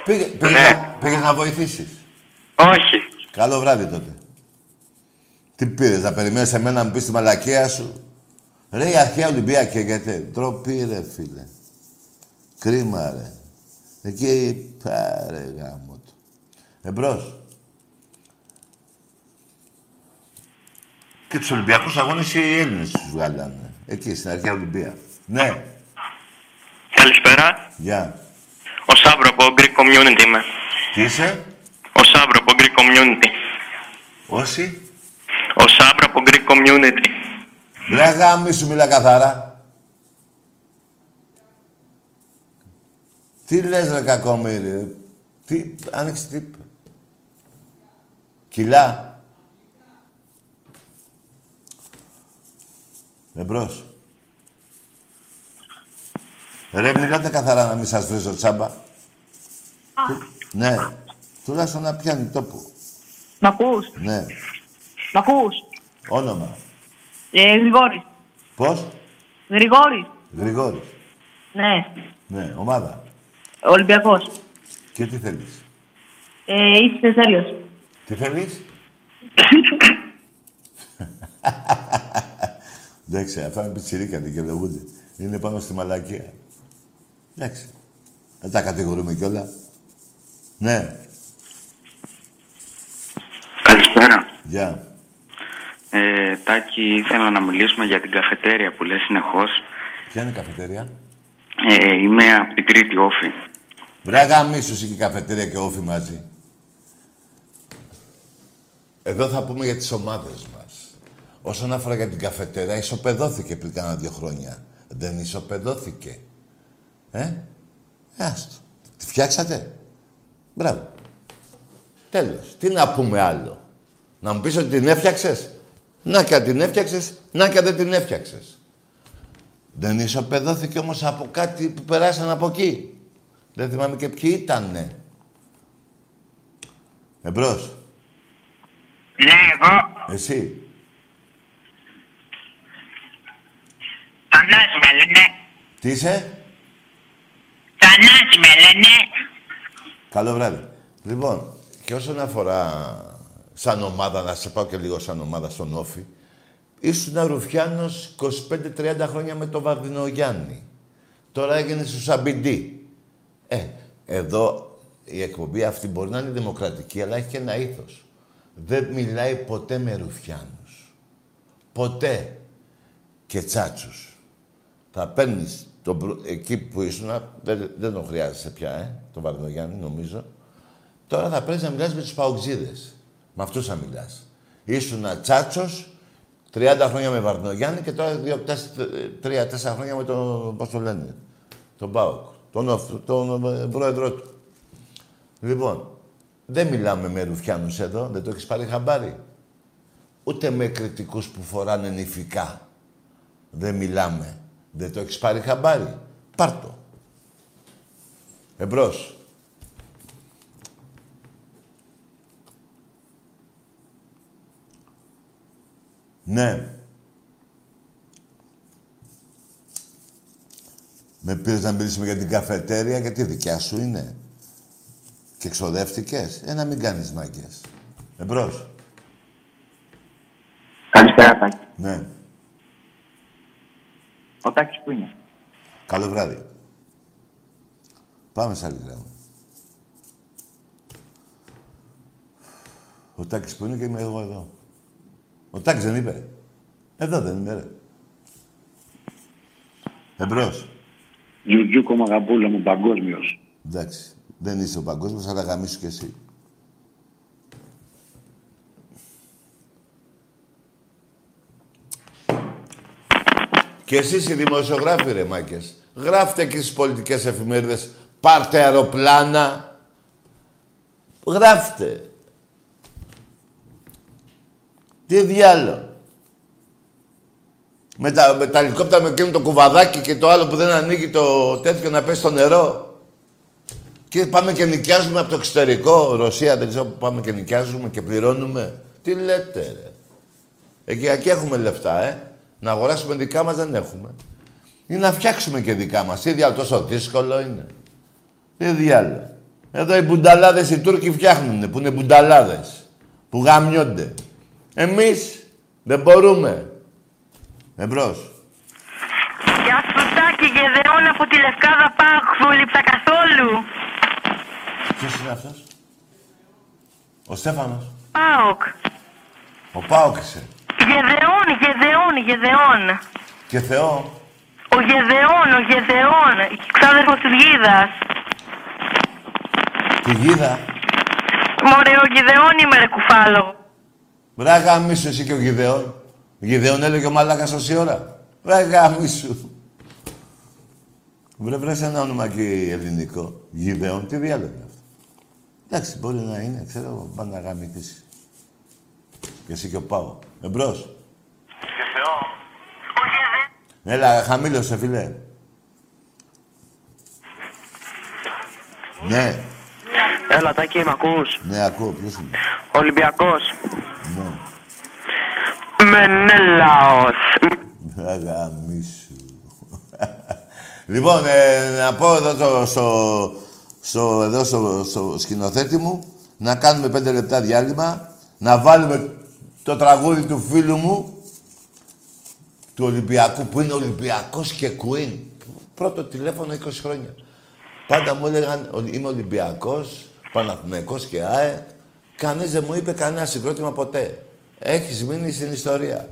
Πήγε, πήγες, Ναι. να, πήγες να βοηθήσεις; Όχι. Καλό βράδυ τότε. Τι πήρες, να περιμένεις εμένα να μου πεις τη μαλακία σου; Ρε, η αρχαία Ολυμπία καίγεται. Ντροπή ρε φίλε. Κρίμα ρε. Εκεί, πάρε γαμώτο. Εμπρός. Και τους Ολυμπιακούς αγώνες οι Έλληνες τους βγάλανε. Εκεί, στην αρχαία Ολυμπία. Ναι, Καλησπέρα. γεια. Ο Σάμπρο από Greek Community είμαι. Τι είσαι, Ο Σάμπρο από Greek Community. όσοι; Ο Σάμπρο από Greek Community. Ρε γάμι σου μιλά καθαρά. Τι λες ρε κακόμοιρε; Τι, άνοιξε τι. Κιλά. Εμπρός. Ρε μιλάτε καθαρά να μην σας βρίζω τσάμπα. Τι- Ναι. Τουλάχιστον να πιάνει τόπο. Μ' ακούς, Ναι. μ' ακούς; Όνομα. Ε, Γρηγόρης, Πώς; Γρηγόρης, Γρηγόρης. ναι, Ναι. Ομάδα. Ολυμπιακός. Και τι θέλεις; Ε, είσαι τέλειος. Τι θέλεις; (laughs) Εντάξει, αυτά είναι πιτσιρίκα, δικαιολογούνται. Είναι πάνω στη μαλακία. Εντάξει. Δεν τα κατηγορούμε κιόλα. Ναι. Καλησπέρα. Γεια. Ε, Τάκη, ήθελα να μιλήσουμε για την καφετέρια που λες συνεχώς. Ποια είναι η καφετέρια; Ε, είμαι από την Κρήτη Όφη. Βρε γαμίσους και η καφετέρια και όφη μαζί. Εδώ θα πούμε για τις ομάδες μας. Όσον αφορά για την καφετέρια, ισοπεδώθηκε πριν κάνα δύο χρόνια. Δεν ισοπεδώθηκε. Ε, άστο. Τη φτιάξατε; Μπράβο. Τέλος. Τι να πούμε άλλο; Να μου πεις ότι την έφτιαξες; Να και αν την έφτιαξες, να και αν δεν την έφτιαξες. Δεν ισοπεδώθηκε όμως από κάτι που περάσαν από εκεί. Δεν θυμάμαι και ποιοι ήτανε. Εμπρός. Ναι, εγώ. Εσύ. Θανάση με λένε. Τι είσαι; Θανάση με λένε. Καλό βράδυ. Λοιπόν, και όσον αφορά σαν ομάδα, να σε πάω και λίγο σαν ομάδα στον Όφη, ήσουν Ρουφιάνος 25-30 χρόνια με τον Βαρδινογιάννη. Τώρα έγινε στο Σαμπιντή. Ε, εδώ η εκπομπή αυτή μπορεί να είναι δημοκρατική, αλλά έχει και ένα ήθος. Δεν μιλάει ποτέ με Ρουφιάνους. Ποτέ. Και τσάτσους. Θα παίρνεις τον, πρω- εκεί που ήσουν, δεν, δεν τον χρειάζεσαι πια, ε, τον Βαρδινογιάννη, νομίζω. Τώρα θα πρέπει να μιλάς με τους παοξίδες. Με αυτούς θα μιλάς. Ήσουν τσάτσος, 30 χρόνια με Βαρδινογιάννη και τώρα 3-4 χρόνια με τον, πώς το λένε, τον Πάοκ, τον, Οφ- τον ε, πρόεδρό του. Λοιπόν, δεν μιλάμε με ρουφιάνους εδώ, δεν το έχεις πάρει χαμπάρι. Ούτε με κριτικούς που φοράνε νηφικά. Δεν μιλάμε. Δεν το έχεις πάρει χαμπάρι. Πάρ' το. Εμπρός. Ναι. Με πήρες να μιλήσουμε για την καφετέρια, γιατί δικιά σου είναι. Και ξοδεύτηκες. Ε, να μην κάνεις μάγκες. Εμπρός. Καλησπέρα, Τάκη. Ναι. Ο Τάκης που είναι; Καλό βράδυ. Πάμε σε άλλη γράμμα. Ο Τάκης που είναι και είμαι εγώ εδώ. Ο Τάκης δεν είπε. Εδώ δεν είμαι, ρε. Εμπρός. Τζουτζούκο Μαγαπούλα μου, παγκόσμιος. Εντάξει. Δεν είσαι ο παγκόσμιος, αλλά γαμίσου κι εσύ. Και εσείς οι δημοσιογράφοι, ρε μάκες, γράφτε και στις πολιτικές εφημερίδες, πάρτε αεροπλάνα. Γράφτε. Τι διάλο. Με τα, με τα ελικόπτερα με εκείνο το κουβαδάκι και το άλλο που δεν ανοίγει το τέτοιο να πέσει στο νερό. Και πάμε και νοικιάζουμε από το εξωτερικό, Ρωσία, δεν ξέρω που πάμε και νοικιάζουμε και πληρώνουμε. Τι λέτε, ρε. Εκεί, εκεί έχουμε λεφτά, ε. Να αγοράσουμε δικά μας δεν έχουμε. Ή να φτιάξουμε και δικά μας. Τι διάλο, τόσο δύσκολο είναι. Τι διάλο. Εδώ οι μπουνταλάδες οι Τούρκοι φτιάχνουν, που είναι μπουνταλάδες. Που γαμιόνται. Εμείς δεν μπορούμε. Εμπρός. Γεια σου Τάκη Γεδεών από τη Λευκάδα Πάκ, δούλεψα καθόλου. Ποιος είναι αυτός; Ο Στέφανος. Πάοκ. Ο Πάοκ είσαι. Γεδεών, Γεδεών, Γεδεών. Και Θεό. Ο Γεδεών, ο Γεδεών, ξάδερφος της Γίδας. Τη γίδα. Μωρέ, ο Γεδεών είμαι ρε κουφάλο. Βρά γαμίσου εσύ και ο Γιδεών. Γιδεών έλεγε ο μαλάκας τόση ώρα. Βρά γαμίσου. Βρε βρες ένα όνομα και ελληνικό. Γιδεών, τι διάλογο είναι αυτό. Εντάξει, μπορεί να είναι, ξέρω, πάνε να γαμηθείς. Και εσύ και ο Πάο. Εμπρός. Έλα, χαμήλωσε, φίλε. Ναι, Έλα, Τάκη, μ' ακούς; ναι, ακούω, ποιος είναι; Ολυμπιακός. Ναι. Μενέλαος. Αγαμίσου. λοιπόν, ε, να πω εδώ στο, στο, στο, εδώ στο, στο σκηνοθέτη μου να κάνουμε πέντε λεπτά διάλειμμα, να βάλουμε το τραγούδι του φίλου μου, του Ολυμπιακού, που είναι Ολυμπιακός και Queen. Πρώτο τηλέφωνο 20 χρόνια. Πάντα μου έλεγαν ότι είμαι Ολυμπιακός, Παναθηναϊκός και ΑΕ. Κανείς δεν μου είπε κανένα συγκρότημα ποτέ. Έχεις μείνει στην ιστορία.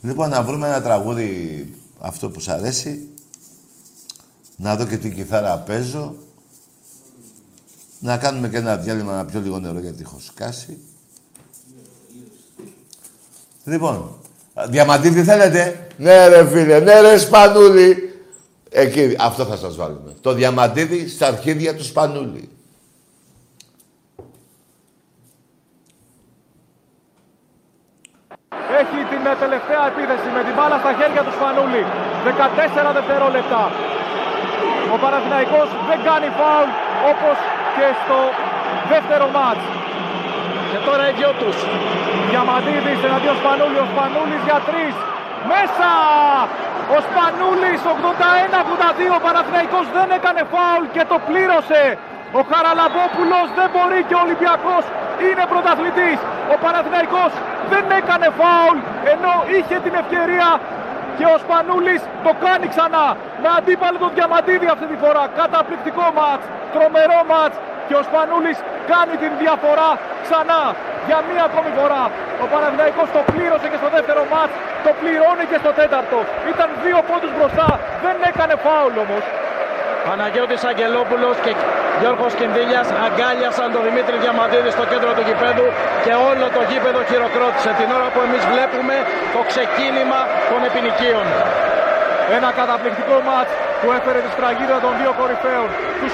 Λοιπόν, να βρούμε ένα τραγούδι αυτό που σ' αρέσει. Να δω και την κιθάρα παίζω. Να κάνουμε και ένα διάλειμμα να πιω λίγο νερό γιατί έχω σκάσει. Λοιπόν, διαμαντίδη θέλετε; Ναι ρε φίλε, ναι ρε Σπανούλη. Εκεί, αυτό θα σας βάλουμε. Το διαμαντίδη στα αρχίδια του Σπανούλη. Έχει την ε, τελευταία επίθεση με την μπάλα στα χέρια του Σπανούλη. 14 δευτερόλεπτα. Ο Παναθηναϊκός δεν κάνει φάουλ όπως και στο δεύτερο μάτς. Και τώρα οι δυο τους. Διαμαντίδης εναντίον Σπανούλη. Ο Σπανούλης για τρεις. Μέσα! Ο Σπανούλης 81-82. Ο Παναθηναϊκός δεν έκανε φάουλ και το πλήρωσε. Ο Χαραλαμπόπουλος δεν μπορεί και ο Ολυμπιακός είναι πρωταθλητής. Ο Παναθηναϊκός δεν έκανε φάουλ ενώ είχε την ευκαιρία και ο Σπανούλης το κάνει ξανά. Με αντίπαλο τον Διαμαντίδη αυτή τη φορά. Καταπληκτικό μάτς, τρομερό μάτς και ο Σπανούλης κάνει την διαφορά ξανά. Για μία ακόμη φορά. Ο Παναθηναϊκός το πλήρωσε και στο δεύτερο μάτς, το πληρώνει και στο τέταρτο. Ήταν δύο πόντους μπροστά, δεν έκανε φάουλ όμως. Παναγιώτης Αγγελόπουλος και Γιώργος Κινδύλιας αγκάλιασαν τον Δημήτρη Διαμαντίδη στο κέντρο του γηπέδου και όλο το γήπεδο χειροκρότησε την ώρα που εμείς βλέπουμε το ξεκίνημα των επινοικίων. Ένα καταπληκτικό μάτς που έφερε τη σφραγίδα των δύο κορυφαίων. Του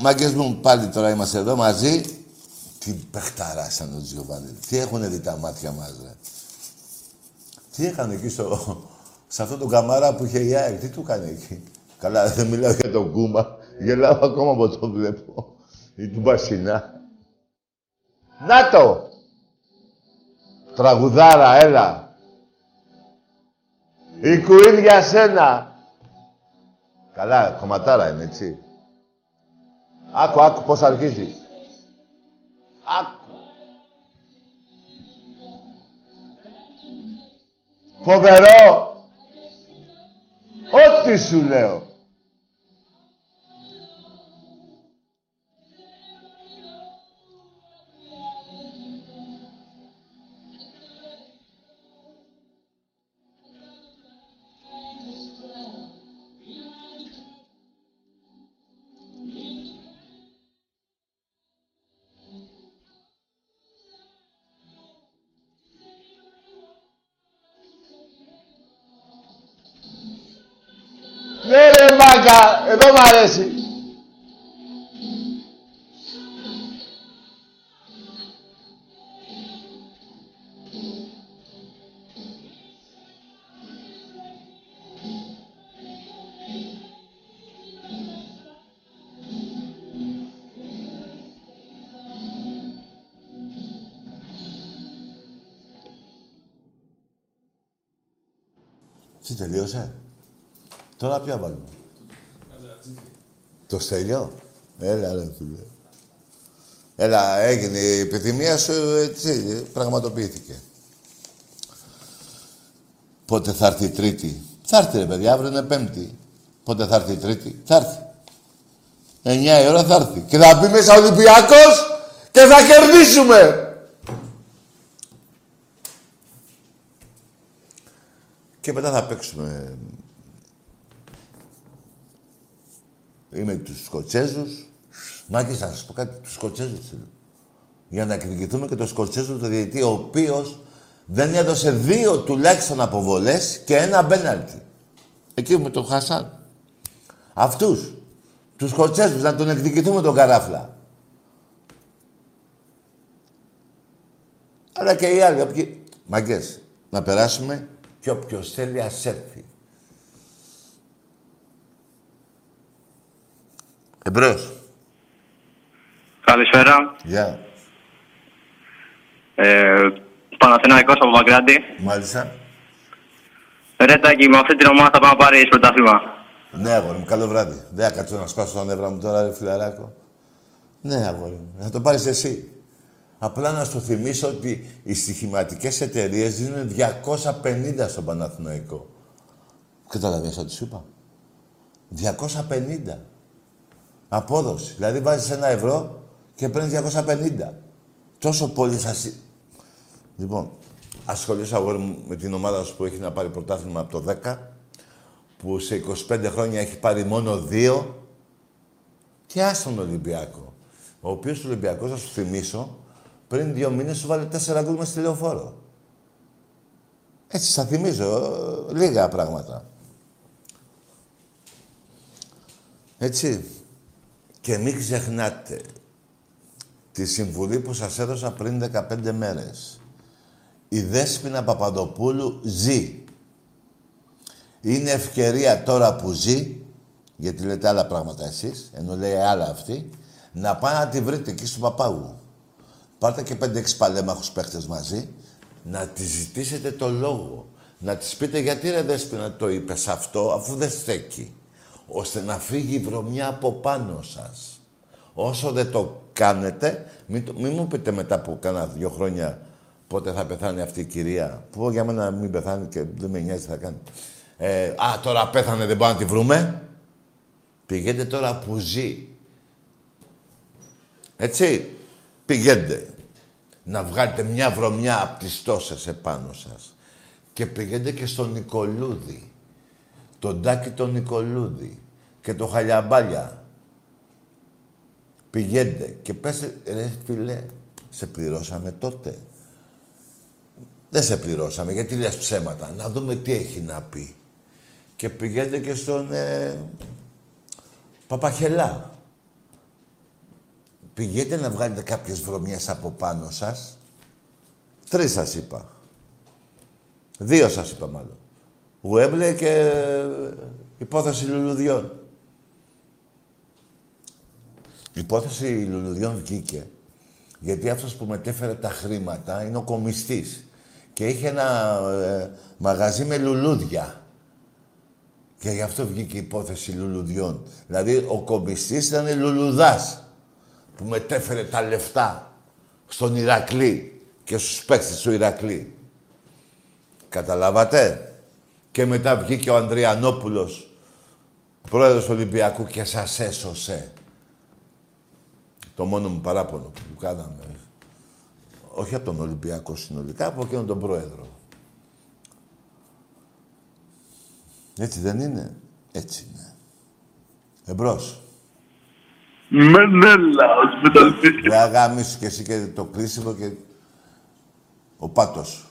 μάγκες μου, πάλι τώρα είμαστε εδώ μαζί. Τι παιχταρά σαν ο Τζιοβάνι. Τι έχουν δει τα μάτια μας, ρε. Τι έκανε εκεί στο... Σε αυτό τον καμάρα που είχε η ΑΕΚ, τι του έκανε εκεί. Καλά, δεν μιλάω για τον Κούμα. Γελάω ακόμα από το βλέπω. Ή του Μπασινά. Να το! Τραγουδάρα, έλα. Η Κουίν για σένα. Καλά, κομματάρα είναι, έτσι. Άκου, άκου πώς αρχίζει. Άκου. Φοβερό. Ό,τι σου λέω. Αρέσει. Τι τελείωσε; Τώρα ποια βάλουμε; Το στέλιο. Έλα, ρε φίλε. Έλα, έγινε η επιθυμία σου, έτσι, πραγματοποιήθηκε. Πότε θα έρθει η Τρίτη; Θα έρθει, ρε παιδιά, αύριο είναι Πέμπτη. Πότε θα έρθει η Τρίτη; Θα έρθει. 9 η ώρα θα έρθει. Και θα μπει μέσα ο Ολυμπιακός και θα κερδίσουμε. Και μετά θα παίξουμε ή με τους Σκοτσέζους. Μάκης, θα σας πω κάτι, τους Σκοτσέζους θέλω. Για να εκδικηθούμε και τον Σκοτσέζο το διαιτητή, ο οποίος δεν έδωσε δύο τουλάχιστον αποβολές και ένα μπέναλτι. Εκεί με τον Χασάν. Αυτούς. Τους Σκοτσέζους, να τον εκδικηθούμε τον καράφλα. Αλλά και οι άλλοι. Όποιοι... Μαγκές, να περάσουμε και όποιος θέλει ας έρθει. Εμπρός. Καλησπέρα. Γεια. Ε, Παναθηναϊκός από Μαγκράτη. Μάλιστα. Ρε Τάκη, με αυτή την ομάδα θα πάμε να πάρει πρωτάθλημα. Ναι, αγόρι μου, καλό βράδυ. Δεν θα κάτσω να σπάσω τα νεύρα μου τώρα, ρε φιλαράκο. Ναι, αγόρι μου, θα το πάρεις εσύ. Απλά να σου θυμίσω ότι οι στοιχηματικές εταιρείες δίνουν 250 στον Παναθηναϊκό. Καταλαβαίνεις ό,τι σου είπα. 250. Απόδοση. Δηλαδή βάζεις ένα ευρώ και παίρνεις 250. Τόσο πολύ θα συ... Λοιπόν, ασχολήσω αγόρι μου με την ομάδα σου που έχει να πάρει πρωτάθλημα από το 10, που σε 25 χρόνια έχει πάρει μόνο δύο και άστον Ολυμπιακό. Ο οποίος Ολυμπιακός, θα σου θυμίσω, πριν δύο μήνες σου βάλε τέσσερα γκολ μες στη λεωφόρο. Έτσι, θα θυμίζω ε, λίγα πράγματα. Έτσι. Και μην ξεχνάτε τη συμβουλή που σας έδωσα πριν 15 μέρες. Η Δέσποινα Παπαδοπούλου ζει. Είναι ευκαιρία τώρα που ζει, γιατί λέτε άλλα πράγματα εσείς, ενώ λέει άλλα αυτή, να πάει να τη βρείτε εκεί στον Παπάγου. Πάρτε και 5-6 παλέμαχους παίχτες μαζί, να τη ζητήσετε το λόγο. Να της πείτε γιατί ρε Δέσποινα το είπες αυτό, αφού δεν στέκει. Ώστε να φύγει η βρωμιά από πάνω σας. Όσο δεν το κάνετε, μην, το- μην μου πείτε μετά από κάνα δύο χρόνια πότε θα πεθάνει αυτή η κυρία. Που για μένα μην πεθάνει και δεν με νοιάζει τι θα κάνει. Ε, α, τώρα πέθανε, δεν μπορούμε να τη βρούμε. Πηγαίνετε τώρα που ζει. Έτσι. Πηγαίνετε. Να βγάλετε μια βρωμιά από τις τόσες επάνω σας. Και πηγαίνετε και στον Νικολούδη. Τον Τάκη τον Νικολούδη. Και το Χαλιαμπάλια. Πηγαίνετε και πέστε, ρε φίλε, σε πληρώσαμε τότε. Δεν σε πληρώσαμε, γιατί λες ψέματα. Να δούμε τι έχει να πει. Και πηγαίνετε και στον ε, Παπαχελά. πηγαίνετε να βγάλετε κάποιες βρωμιές από πάνω σας. Τρεις σας είπα. Δύο σας είπα μάλλον. Γουέμπλε και ε, υπόθεση λουλουδιών. Η υπόθεση λουλουδιών βγήκε γιατί αυτός που μετέφερε τα χρήματα είναι ο κομιστής και είχε ένα ε, μαγαζί με λουλούδια. Και γι' αυτό βγήκε η υπόθεση λουλουδιών. Δηλαδή ο κομιστής ήταν λουλουδάς που μετέφερε τα λεφτά στον Ηρακλή και στους παίκτες του Ηρακλή. Καταλάβατε; Και μετά βγήκε ο Ανδριανόπουλος, πρόεδρος του Ολυμπιακού και σας έσωσε. Το μόνο μου παράπονο που κάναμε. Όχι από τον Ολυμπιακό συνολικά, από εκείνον τον πρόεδρο. Έτσι δεν είναι; Έτσι είναι. Εμπρός. Μενέλα, ως μεταλπίτη. Δεν αγάμισου και εσύ και το κλείσιμο και ο πάτος.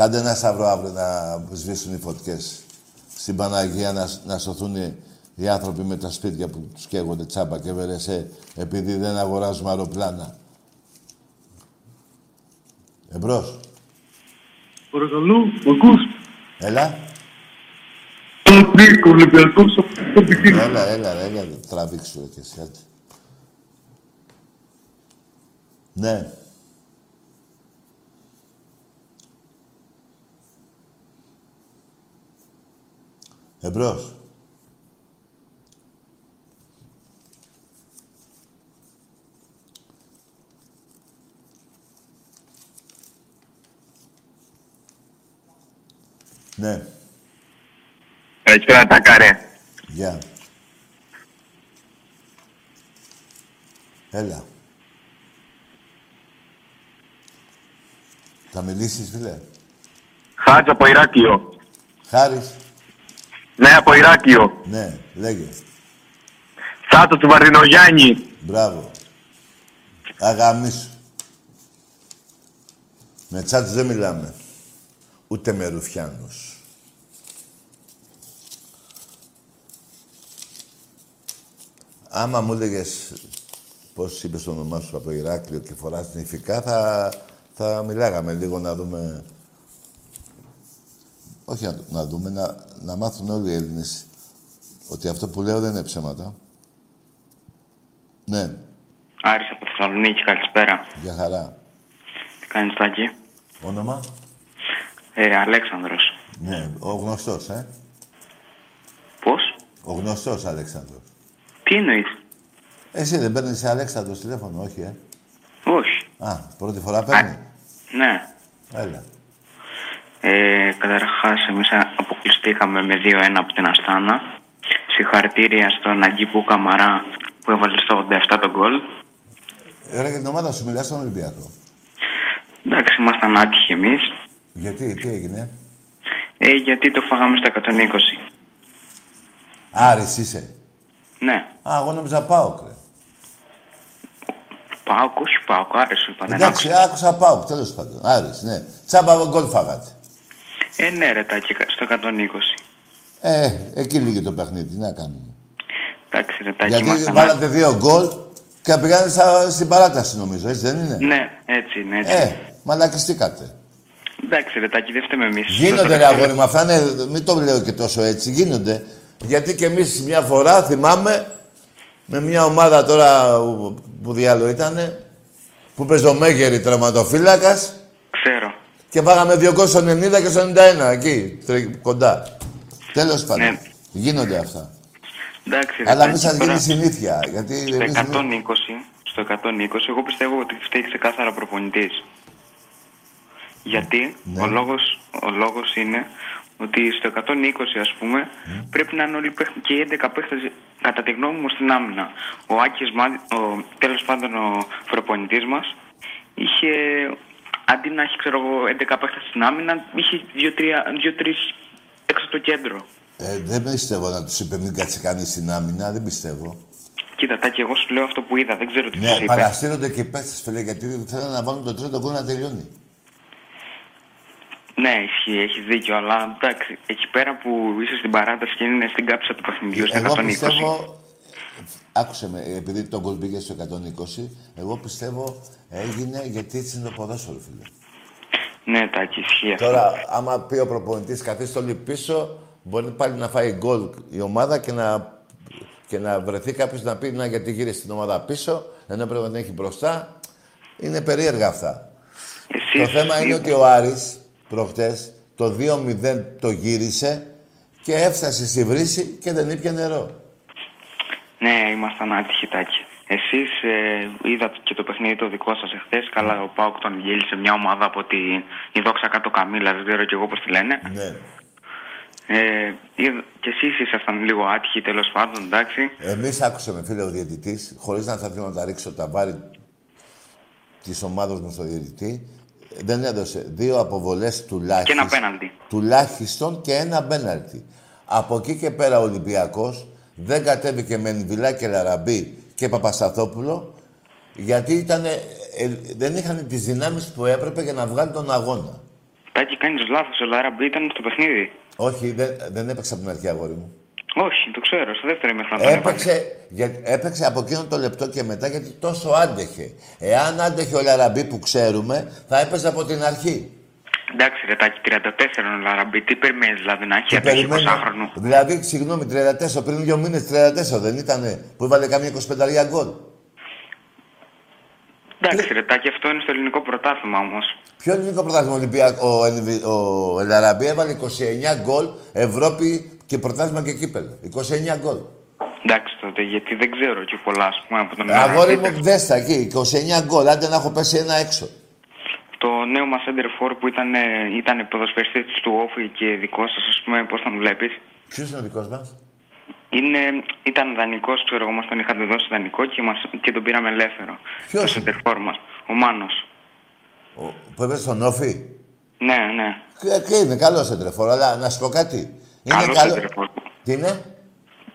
Κάντε ένα σταυρό αύριο να σβήσουν οι φωτιές. Στην Παναγία να, να σωθούν οι, οι άνθρωποι με τα σπίτια που τους καίγονται τσάμπα και βερεσέ επειδή δεν αγοράζουμε αεροπλάνα. Εμπρός. Παρακαλώ, μ' ακούς; Έλα. Ο Ολυμπιακός, αυτό πηγαίνει. Έλα, έλα, ρε, έλα, τραβήξου ρε, και εσύ, άντε. Ναι. Εμπρός. Ναι. Καλησπέρα τα καρέ. Γεια. Έλα. Θα μιλήσεις, φίλε. Χάτς από Ηράκλειο. Χάρης. Ναι, από Ηράκλειο. Ναι, λέγε. Σάτο του Βαρδινογιάννη. Μπράβο. Αγαμίσου. Με τσάτς δεν μιλάμε. Ούτε με ρουφιάνους. Άμα μου έλεγες πώς είπες το όνομά σου από το Ηράκλειο και φοράς την ηθικά, θα, θα μιλάγαμε λίγο να δούμε. Όχι να, να δούμε, να, να μάθουν όλοι οι Έλληνες ότι αυτό που λέω δεν είναι ψέματα. Ναι, Άρης από Θεσσαλονίκη, καλησπέρα. για χαρά. Τι κάνεις, Τάκη; Όνομα; Ε, Αλέξανδρος. Ναι, ο γνωστός, ε. Πώς; Ο γνωστός Αλέξανδρος. Τι εννοείς; Εσύ δεν παίρνεις σε Αλέξανδρος τηλέφωνο, όχι, ε. Όχι. Α, πρώτη φορά παίρνεις; Ναι. Έλα. Ε, καταρχάς, εμείς αποκλειστήκαμε με 2-1 από την Αστάνα. Συγχαρητήρια στον Αγκίπου Καμαρά που έβαλε στο 87 τον γκολ. Ρε, για την ομάδα σου μιλάς στον Ολυμπιακό. Εντάξει, ήμασταν άτυχοι εμείς. Γιατί, τι έγινε; Ε, γιατί το φάγαμε στα 120. Άρης είσαι. Ναι. Α, εγώ νόμιζα πάω, κρε. Πάω, όχι πάω, άρεσε είπα. δεν Εντάξει, άκουσα. άκουσα πάω, τέλος πάντων. Άρης, ναι. Τσάμπα γκολ φάγατε. Ε, ναι, ρε, Τάκη, στο 120. Ε, εκεί λίγε το παιχνίδι, τι να κάνουμε. Εντάξει, ρε, Τάκη, Γιατί ήμασταν βάλατε δύο γκολ και πήγανε στα- στην παράταση, νομίζω, έτσι δεν είναι; Ναι, έτσι είναι, έτσι. Ε, μαλακιστήκατε. Εντάξει, ρε, Τάκη, δεν φταίμε εμείς. Γίνονται, ρε αγόρι μου, αυτά είναι, μην το λέω και τόσο έτσι, γίνονται. Γιατί και εμείς μια φορά, θυμάμαι, με μια ομάδα τώρα που διάλογο ήτανε, που παίζει ο Μέγερη τραυματοφύλακας Ξέρω. Και φάγαμε δύο γκολ στο 90 και στο 91, εκεί, τρι- κοντά. Τέλος πάντων. Ναι. Γίνονται αυτά. Εντάξει, ρε, Αλλά μην Τάκη, σας τώρα γίνει συνήθεια, γιατί Στο εμείς... 120, στο 120, εγώ πιστεύω ότι φταίει ξεκάθαρα προπονητής. Γιατί Ναι. ο, λόγος, ο λόγος είναι ότι στο 120, ας πούμε, Ναι. πρέπει να είναι όλοι οι παίχτες- και οι 11 παίχτες, κατά τη γνώμη μου, στην άμυνα. Ο Άκης, Μάδη- ο, τέλος πάντων, ο προπονητής μας, είχε, αντί να έχει, ξέρω εγώ, 11 παίχτες στην άμυνα, είχε 2-3 έξω στο κέντρο. Ε, δεν πιστεύω να τους είπε μην κάτσει κανείς στην άμυνα, δεν πιστεύω. Κοίτα, Τάκη, εγώ σου λέω αυτό που είδα, δεν ξέρω τι τους Ναι, είπε. παραστήρονται και οι παίκτες, φίλε, γιατί θέλουν να βάλουν το τρίτο γκολ να τελειώνει. Ναι, ισχύει, έχεις δίκιο, αλλά εντάξει, εκεί πέρα που είσαι στην παράταση και είναι στην κάψα του παιχνιδιού, στο 120. Εγώ πιστεύω... Άκουσε με, επειδή το γκολ πήγε στο 120, εγώ πιστεύω έγινε γιατί έτσι είναι το ποδόσφαιρο, φίλε. Ναι, τάκι, ισχύει αυτό. Τώρα, άμα πει ο προπονητής καθίστε όλοι πίσω, μπορεί πάλι να φάει γκολ η ομάδα και να, και να βρεθεί κάποιος να πει να γιατί γύρισε την ομάδα πίσω, ενώ πρέπει να την έχει μπροστά. Είναι περίεργα αυτά. το θέμα είναι ότι ο Άρης προχτές το 2-0 το γύρισε και έφτασε στη βρύση και δεν ήπια νερό. Ναι, ήμασταν άτυχοι, τάκι. Εσείς ε, είδατε και το παιχνίδι το δικό σας εχθές. Καλά, ο Πάουκ τον γέλησε μια ομάδα από την η δόξα κάτω Καμίλα, δεν ξέρω κι εγώ πώς τη λένε. Ναι. Ε, είδα- και εσείς ήσασταν λίγο άτυχοι τέλος πάντων, εντάξει. Εμείς άκουσε με φίλε ο διαιτητής, χωρίς να θα θέλω να τα ρίξω τα βάρη της ομάδας μου στο διαιτητή, δεν έδωσε δύο αποβολές Και τουλάχιστον. ένα πέναλτι. τουλάχιστον και ένα πέναλτι. Από εκεί και πέρα ο Ολυμπιακός δεν κατέβηκε με Εμβιλά και Ελ Αραμπί και Παπασταθόπουλο γιατί ήταν, δεν είχαν τις δυνάμεις που έπρεπε για να βγάλουν τον αγώνα. Τάκι, κάνεις λάθος. Ο Ελ Αραμπί ήταν στο παιχνίδι. Όχι, δεν, δεν έπαιξε από την αρχή αγόρι μου. Όχι, το ξέρω. Στο δεύτερο ημίχρονο. τον έβαλε. Έπαιξε, για, έπαιξε από εκείνο το λεπτό και μετά γιατί τόσο άντεχε. Εάν άντεχε ο Λαραμπή που ξέρουμε, θα έπαιζε από την αρχή. Εντάξει, ρε Τάκη, 34 είναι ο Λαραμπή. Τι περιμένεις δηλαδή να έχει Και απέχει 20 περιμένει- χρονού. Δηλαδή, συγγνώμη, 34, πριν δύο μήνες 34 δεν ήτανε, που έβαλε καμία 25 γκολ. Εντάξει, ρε Τάκη, αυτό είναι στο ελληνικό πρωτάθλημα όμως. Ποιο ελληνικό πρωτάθλημα Ολυμπιακό, ο, Ελβι- ο Ελαραμπή έβαλε 29 γκολ Ευρώπη και πρωτάθλημα και κύπελο. 29 γκολ. Εντάξει τότε, γιατί δεν ξέρω και πολλά, ας πούμε, από τον Αγόρι Λαραμπή. μου, δες τα εκεί, 29 γκολ. Άντε να έχω πέσει ένα έξω. Το νέο μας center for που ήταν, ε, ήταν ποδοσφαιριστή του Όφη και δικός σας, ας πούμε, πώς τον βλέπεις. Ποιος είναι ο δικός μας, Είναι, ήταν δανεικός, ξέρω εγώ, μας τον είχατε δώσει δανεικό και, μας, και τον πήραμε ελεύθερο. Ποιος Το center for μας. Ο Μάνος. που έπαιζε στον Όφη; Ναι, ναι. Και, και είναι καλός σεντρεφόρ, αλλά να σου πω κάτι. Είναι Καλός καλό. center for. Τι είναι;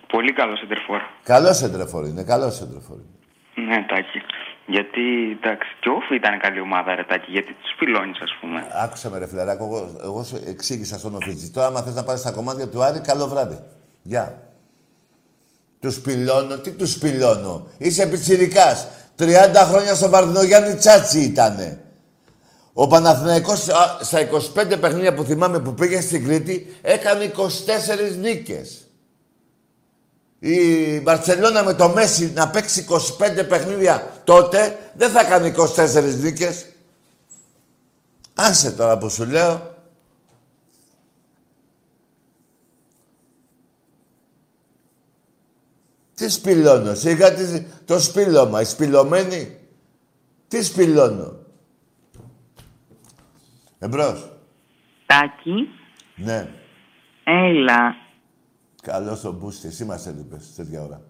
Πολύ καλό center for. Καλός σεντρεφόρ είναι, καλός σεντρεφόρ. Ναι, Τάκη. Γιατί, εντάξει, και ο Όφη ήταν καλή ομάδα, ρε Τάκη, γιατί τους πυλώνει, ας πούμε. Άκουσα με ρε φιλαράκο, εγώ, εγώ σου εξήγησα στον Οφίτζη. Τώρα, άμα θες να πάρεις τα κομμάτια του Άρη, καλό βράδυ. Γεια. Τους πυλώνω, τι τους πυλώνω. Είσαι πιτσιρικάς. 30 χρόνια στο Βαρδινογιάννη Τσάτσι ήτανε. Ο Παναθηναϊκός α, στα 25 παιχνίδια που θυμάμαι που πήγε στην Κρήτη έκανε 24 νίκες. Η Μπαρτσελώνα με το Μέση να παίξει 25 παιχνίδια τότε δεν θα κάνει 24 νίκες. Άσε τώρα που σου λέω. Τι σπηλώνω, σιγά τι- το σπήλωμα, η σπηλωμένη. Τι σπηλώνω. Εμπρός. Τάκη, Ναι. έλα. Καλώς τον μπούστης. Εσύ μας έλειπες τέτοια ώρα.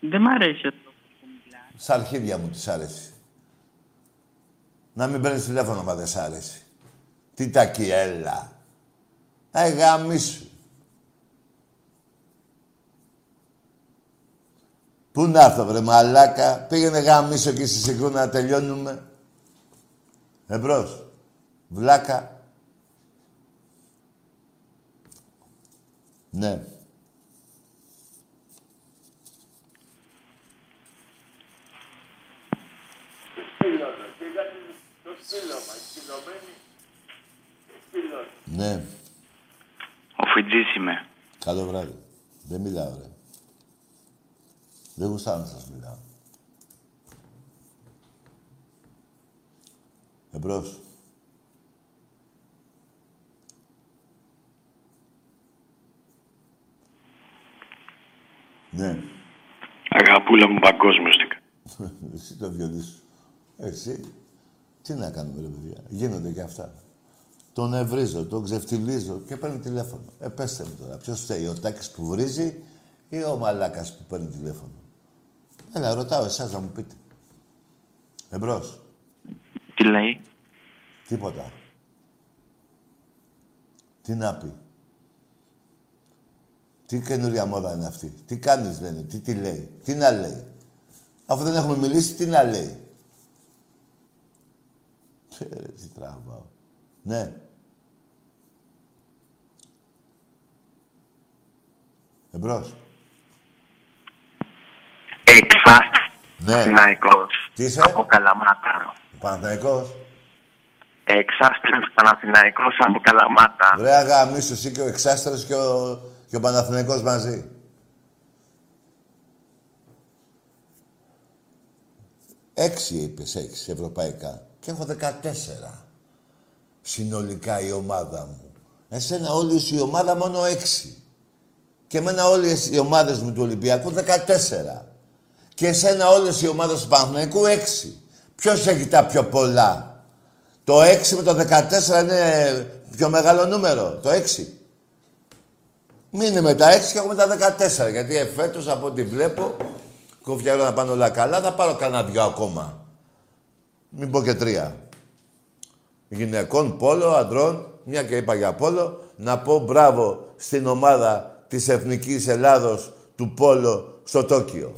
Δεν μ' αρέσει αυτό. Σ' αρχίδια μου της άρεσε. Να μην παίρνεις τηλέφωνο μα δεν σ' άρεσε. Τι τακί, έλα. Ε, γαμίσου. Πού να έρθω, βρε μαλάκα. Πήγαινε γαμίσου και στη συγκρού να τελειώνουμε. Εμπρός. Βλάκα. Ναι. Ναι. Ο Φιτζής είμαι. Καλό βράδυ. Δεν μιλάω, ρε. Δεν γουστάω να σας μιλάω. Εμπρός. Ναι. Αγαπούλα μου παγκόσμιωστηκα. (laughs) Εσύ το βιολί σου. Εσύ. Τι να κάνουμε, ρε παιδιά. Γίνονται και αυτά. Τον ευρίζω, τον ξεφτιλίζω και παίρνει τηλέφωνο. Ε, πέστε μου τώρα. Ποιος φταίει, ο Τάκης που βρίζει ή ο Μαλάκας που παίρνει τηλέφωνο; Έλα, ρωτάω εσάς να μου πείτε. Εμπρός. Τι λέει; Τίποτα. Τι να πει; Τι καινούρια μόδα είναι αυτή; Τι κάνεις λένε. Τι τι λέει; Τι να λέει; Αφού δεν έχουμε μιλήσει, τι να λέει; Ε, τι τραβάω. Ναι. Εμπρός. Εξάστερος. Ναι. Παναθηναϊκός. Τι είσαι; Από Καλαμάτα. Παναθηναϊκός; Εξάστερος Παναθηναϊκός από Καλαμάτα. Βρε αγαμίσου, εσύ και ο Εξάστερος και ο, και ο Παναθηναϊκός μαζί. Έξι είπες, έξι ευρωπαϊκά. Και έχω 14. Συνολικά η ομάδα μου. Εσένα όλη σου η ομάδα μόνο έξι. Και εμένα όλες οι ομάδες μου του Ολυμπιακού 14. Και εσένα όλες οι ομάδες του Παναθηναϊκού έξι. Ποιος έχει τα πιο πολλά; Το 6 με το 14 είναι πιο μεγάλο νούμερο. Το 6. Μείνε με τα 6 και έχουμε τα 14. Γιατί εφέτος από ό,τι βλέπω, κοφιάρω να πάνε όλα καλά, θα πάρω κανένα δυο ακόμα. Μην πω και τρία. Γυναικών, πόλο, αντρών, μια και είπα για πόλο, να πω μπράβο στην ομάδα της Εθνικής Ελλάδος του πόλο στο Τόκιο.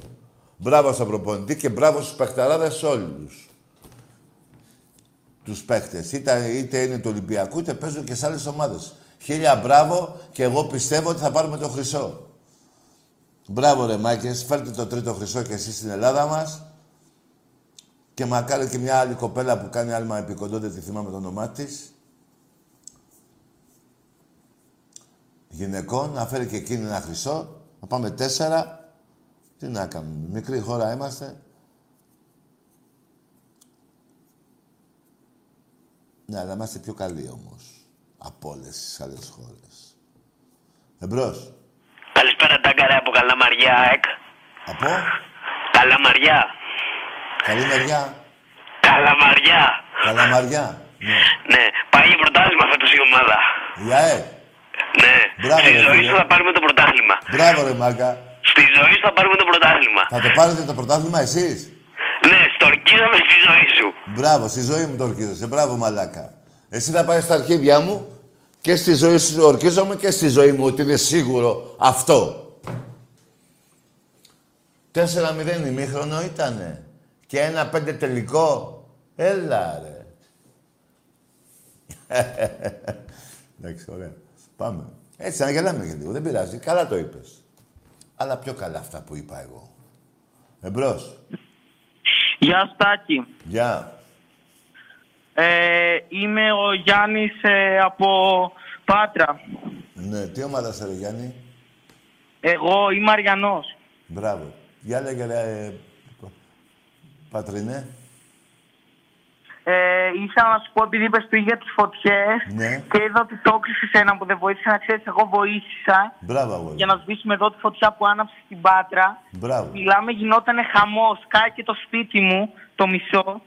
Μπράβο στον προπονητή και μπράβο στους παιχταράδες όλους τους παίχτες. Είτε, είτε είναι του Ολυμπιακού, είτε παίζουν και σε άλλες ομάδες. Χίλια μπράβο και εγώ πιστεύω ότι θα πάρουμε το χρυσό. Μπράβο ρε Μάκες, φέρτε το τρίτο χρυσό και εσείς στην Ελλάδα μας. Και μακάρι και μια άλλη κοπέλα που κάνει άλμα επικοντό, δεν τη θυμάμαι το όνομά της. Γυναικών, να φέρει και εκείνη ένα χρυσό. Να πάμε τέσσερα. Τι να κάνουμε, μικρή χώρα είμαστε. Ναι, αλλά είμαστε πιο καλοί όμως. Από όλες τις άλλες χώρες. Εμπρός. Καλησπέρα Τάγκαρα από Καλαμαριά, εκ. Από; Καλαμαριά. Καλή μεριά. Καλαμαριά. Καλαμαριά. Ναι, πάει για πρωτάθλημα φέτος η ομάδα. Η ΑΕ. Ναι. Μπράβο, Στη ρε, ζωή φίλε. σου θα πάρουμε το πρωτάθλημα. Μπράβο ρε Μάγκα. Στη ζωή σου θα πάρουμε το πρωτάθλημα. Θα το πάρετε το πρωτάθλημα εσείς; Ναι, στορκίζαμε στη ζωή σου. Μπράβο, στη ζωή μου το ορκίζεσαι. Μπράβο μαλάκα. Εσύ θα πάει στα αρχίδια μου και στη ζωή σου ορκίζομαι και στη ζωή μου ότι είναι σίγουρο αυτό. 4-0 ημίχρονο ήτανε. Και ένα πέντε τελικό. Έλα ρε. (laughs) Εντάξει, ωραία. Πάμε. Έτσι, να γελάμε και λίγο. Δεν πειράζει. Καλά το είπες. Αλλά πιο καλά αυτά που είπα εγώ. Εμπρός. Γεια Στάκη. Γεια. Ε, είμαι ο Γιάννης ε, από Πάτρα. Ναι, τι ομάδα σε ρε Γιάννη; Εγώ είμαι Αριανός. Μπράβο. Για λέγε ρε, ε, Πατρινέ. Ε, ήθελα να σου πω επειδή είπες πριν για τις φωτιές Ναι. και είδα ότι το έκλεισες ένα που δεν βοήθησε να ξέρεις εγώ βοήθησα Μπράβο, αγόρι. για να σβήσουμε εδώ τη φωτιά που άναψε στην Πάτρα. Μπράβο. Μιλάμε γινότανε χαμός, και το σπίτι μου το μισό.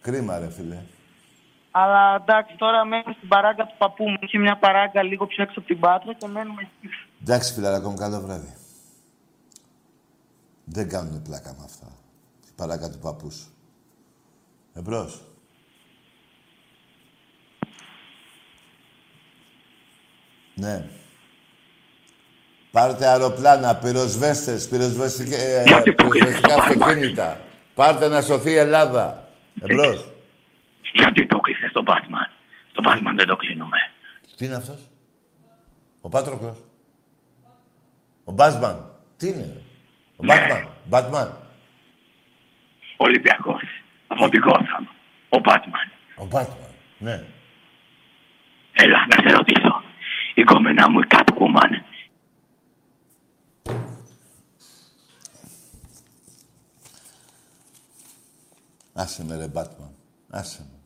Κρίμα ρε φίλε. Αλλά εντάξει, τώρα μένω στην παράγκα του παππού μου. Είχε μια παράγκα λίγο πιο έξω από την Πάτρα και μένουμε εκεί. Εντάξει φιλαράκο μου, καλό βράδυ. Δεν κάνουν πλάκα με αυτά. Η παράκα του παππού σου. Εμπρός. Ναι. Πάρτε αεροπλάνα, πυροσβέστες, πυροσβεστικ- ε, πυροσβεστικά αυτοκίνητα. Πάρτε να σωθεί η Ελλάδα. Εμπρός. Γιατί το κλείσε στο Batman. Στο Batman δεν το κλείνουμε. Τι είναι αυτός; Ο Πάτροκλος. Ο Μπάσμαν. Τι είναι, ρε. Ο Μπάτμαν. Μπάτμαν. Ολυμπιακός. Από την Gotham. Ο Batman. Ο Μπάτμαν. Ναι. Έλα να σε ρωτήσω. Η κόμενά μου η Catwoman. Άσε με ρε Μπάτμαν. Άσε με.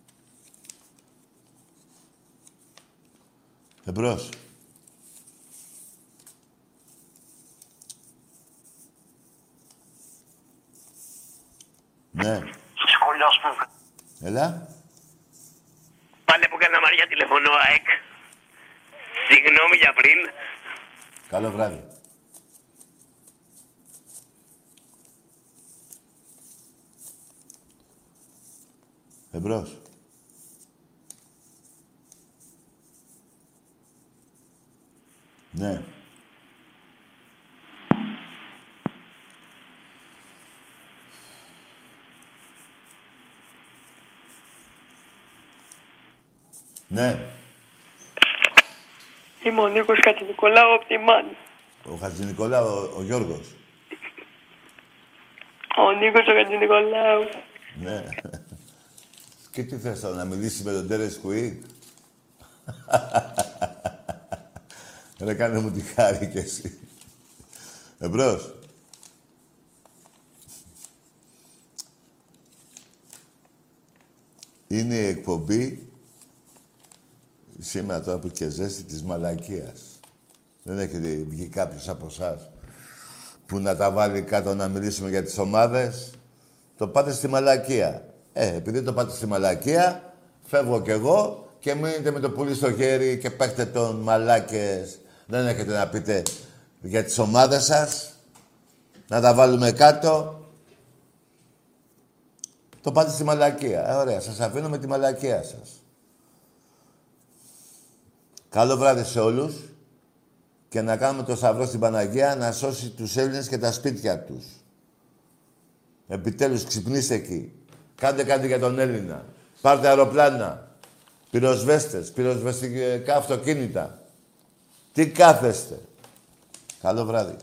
Εμπρός. Ναι. Σχολιός που Έλα. πάλι από Καλαμαριά τηλεφωνώ, ΑΕΚ. Συγγνώμη για πριν. Καλό βράδυ. Εμπρός. Ναι. Ναι, Είμαι ο Νίκος Κατζηνικολάου από τη Μάνη. ο Χατζηνικολάου, ο, ο Γιώργος. Ο Νίκος ο Κατζηνικολάου. Ναι. (laughs) Και τι θες τώρα, να μιλήσεις με τον Τέρες Κουί. (laughs) Ρε κάνε μου τη χάρη κι εσύ. Εμπρός. Είναι η εκπομπή σήμερα τώρα που και ζέστη της μαλακίας. Δεν έχετε βγει κάποιος από εσάς που να τα βάλει κάτω να μιλήσουμε για τις ομάδες. Το πάτε στη μαλακία. Ε, επειδή το πάτε στη μαλακία, φεύγω κι εγώ και μείνετε με το πουλί στο χέρι και παίχτε τον μαλάκες. Δεν έχετε να πείτε για τις ομάδες σας. Να τα βάλουμε κάτω. Το πάτε στη μαλακία. Ε, ωραία, σας αφήνω με τη μαλακία σας. Καλό βράδυ σε όλους και να κάνουμε το σταυρό στην Παναγία να σώσει τους Έλληνες και τα σπίτια τους. Επιτέλους ξυπνήστε εκεί. Κάντε κάτι για τον Έλληνα. Πάρτε αεροπλάνα. Πυροσβέστες, πυροσβεστικά αυτοκίνητα. Τι κάθεστε. Καλό βράδυ.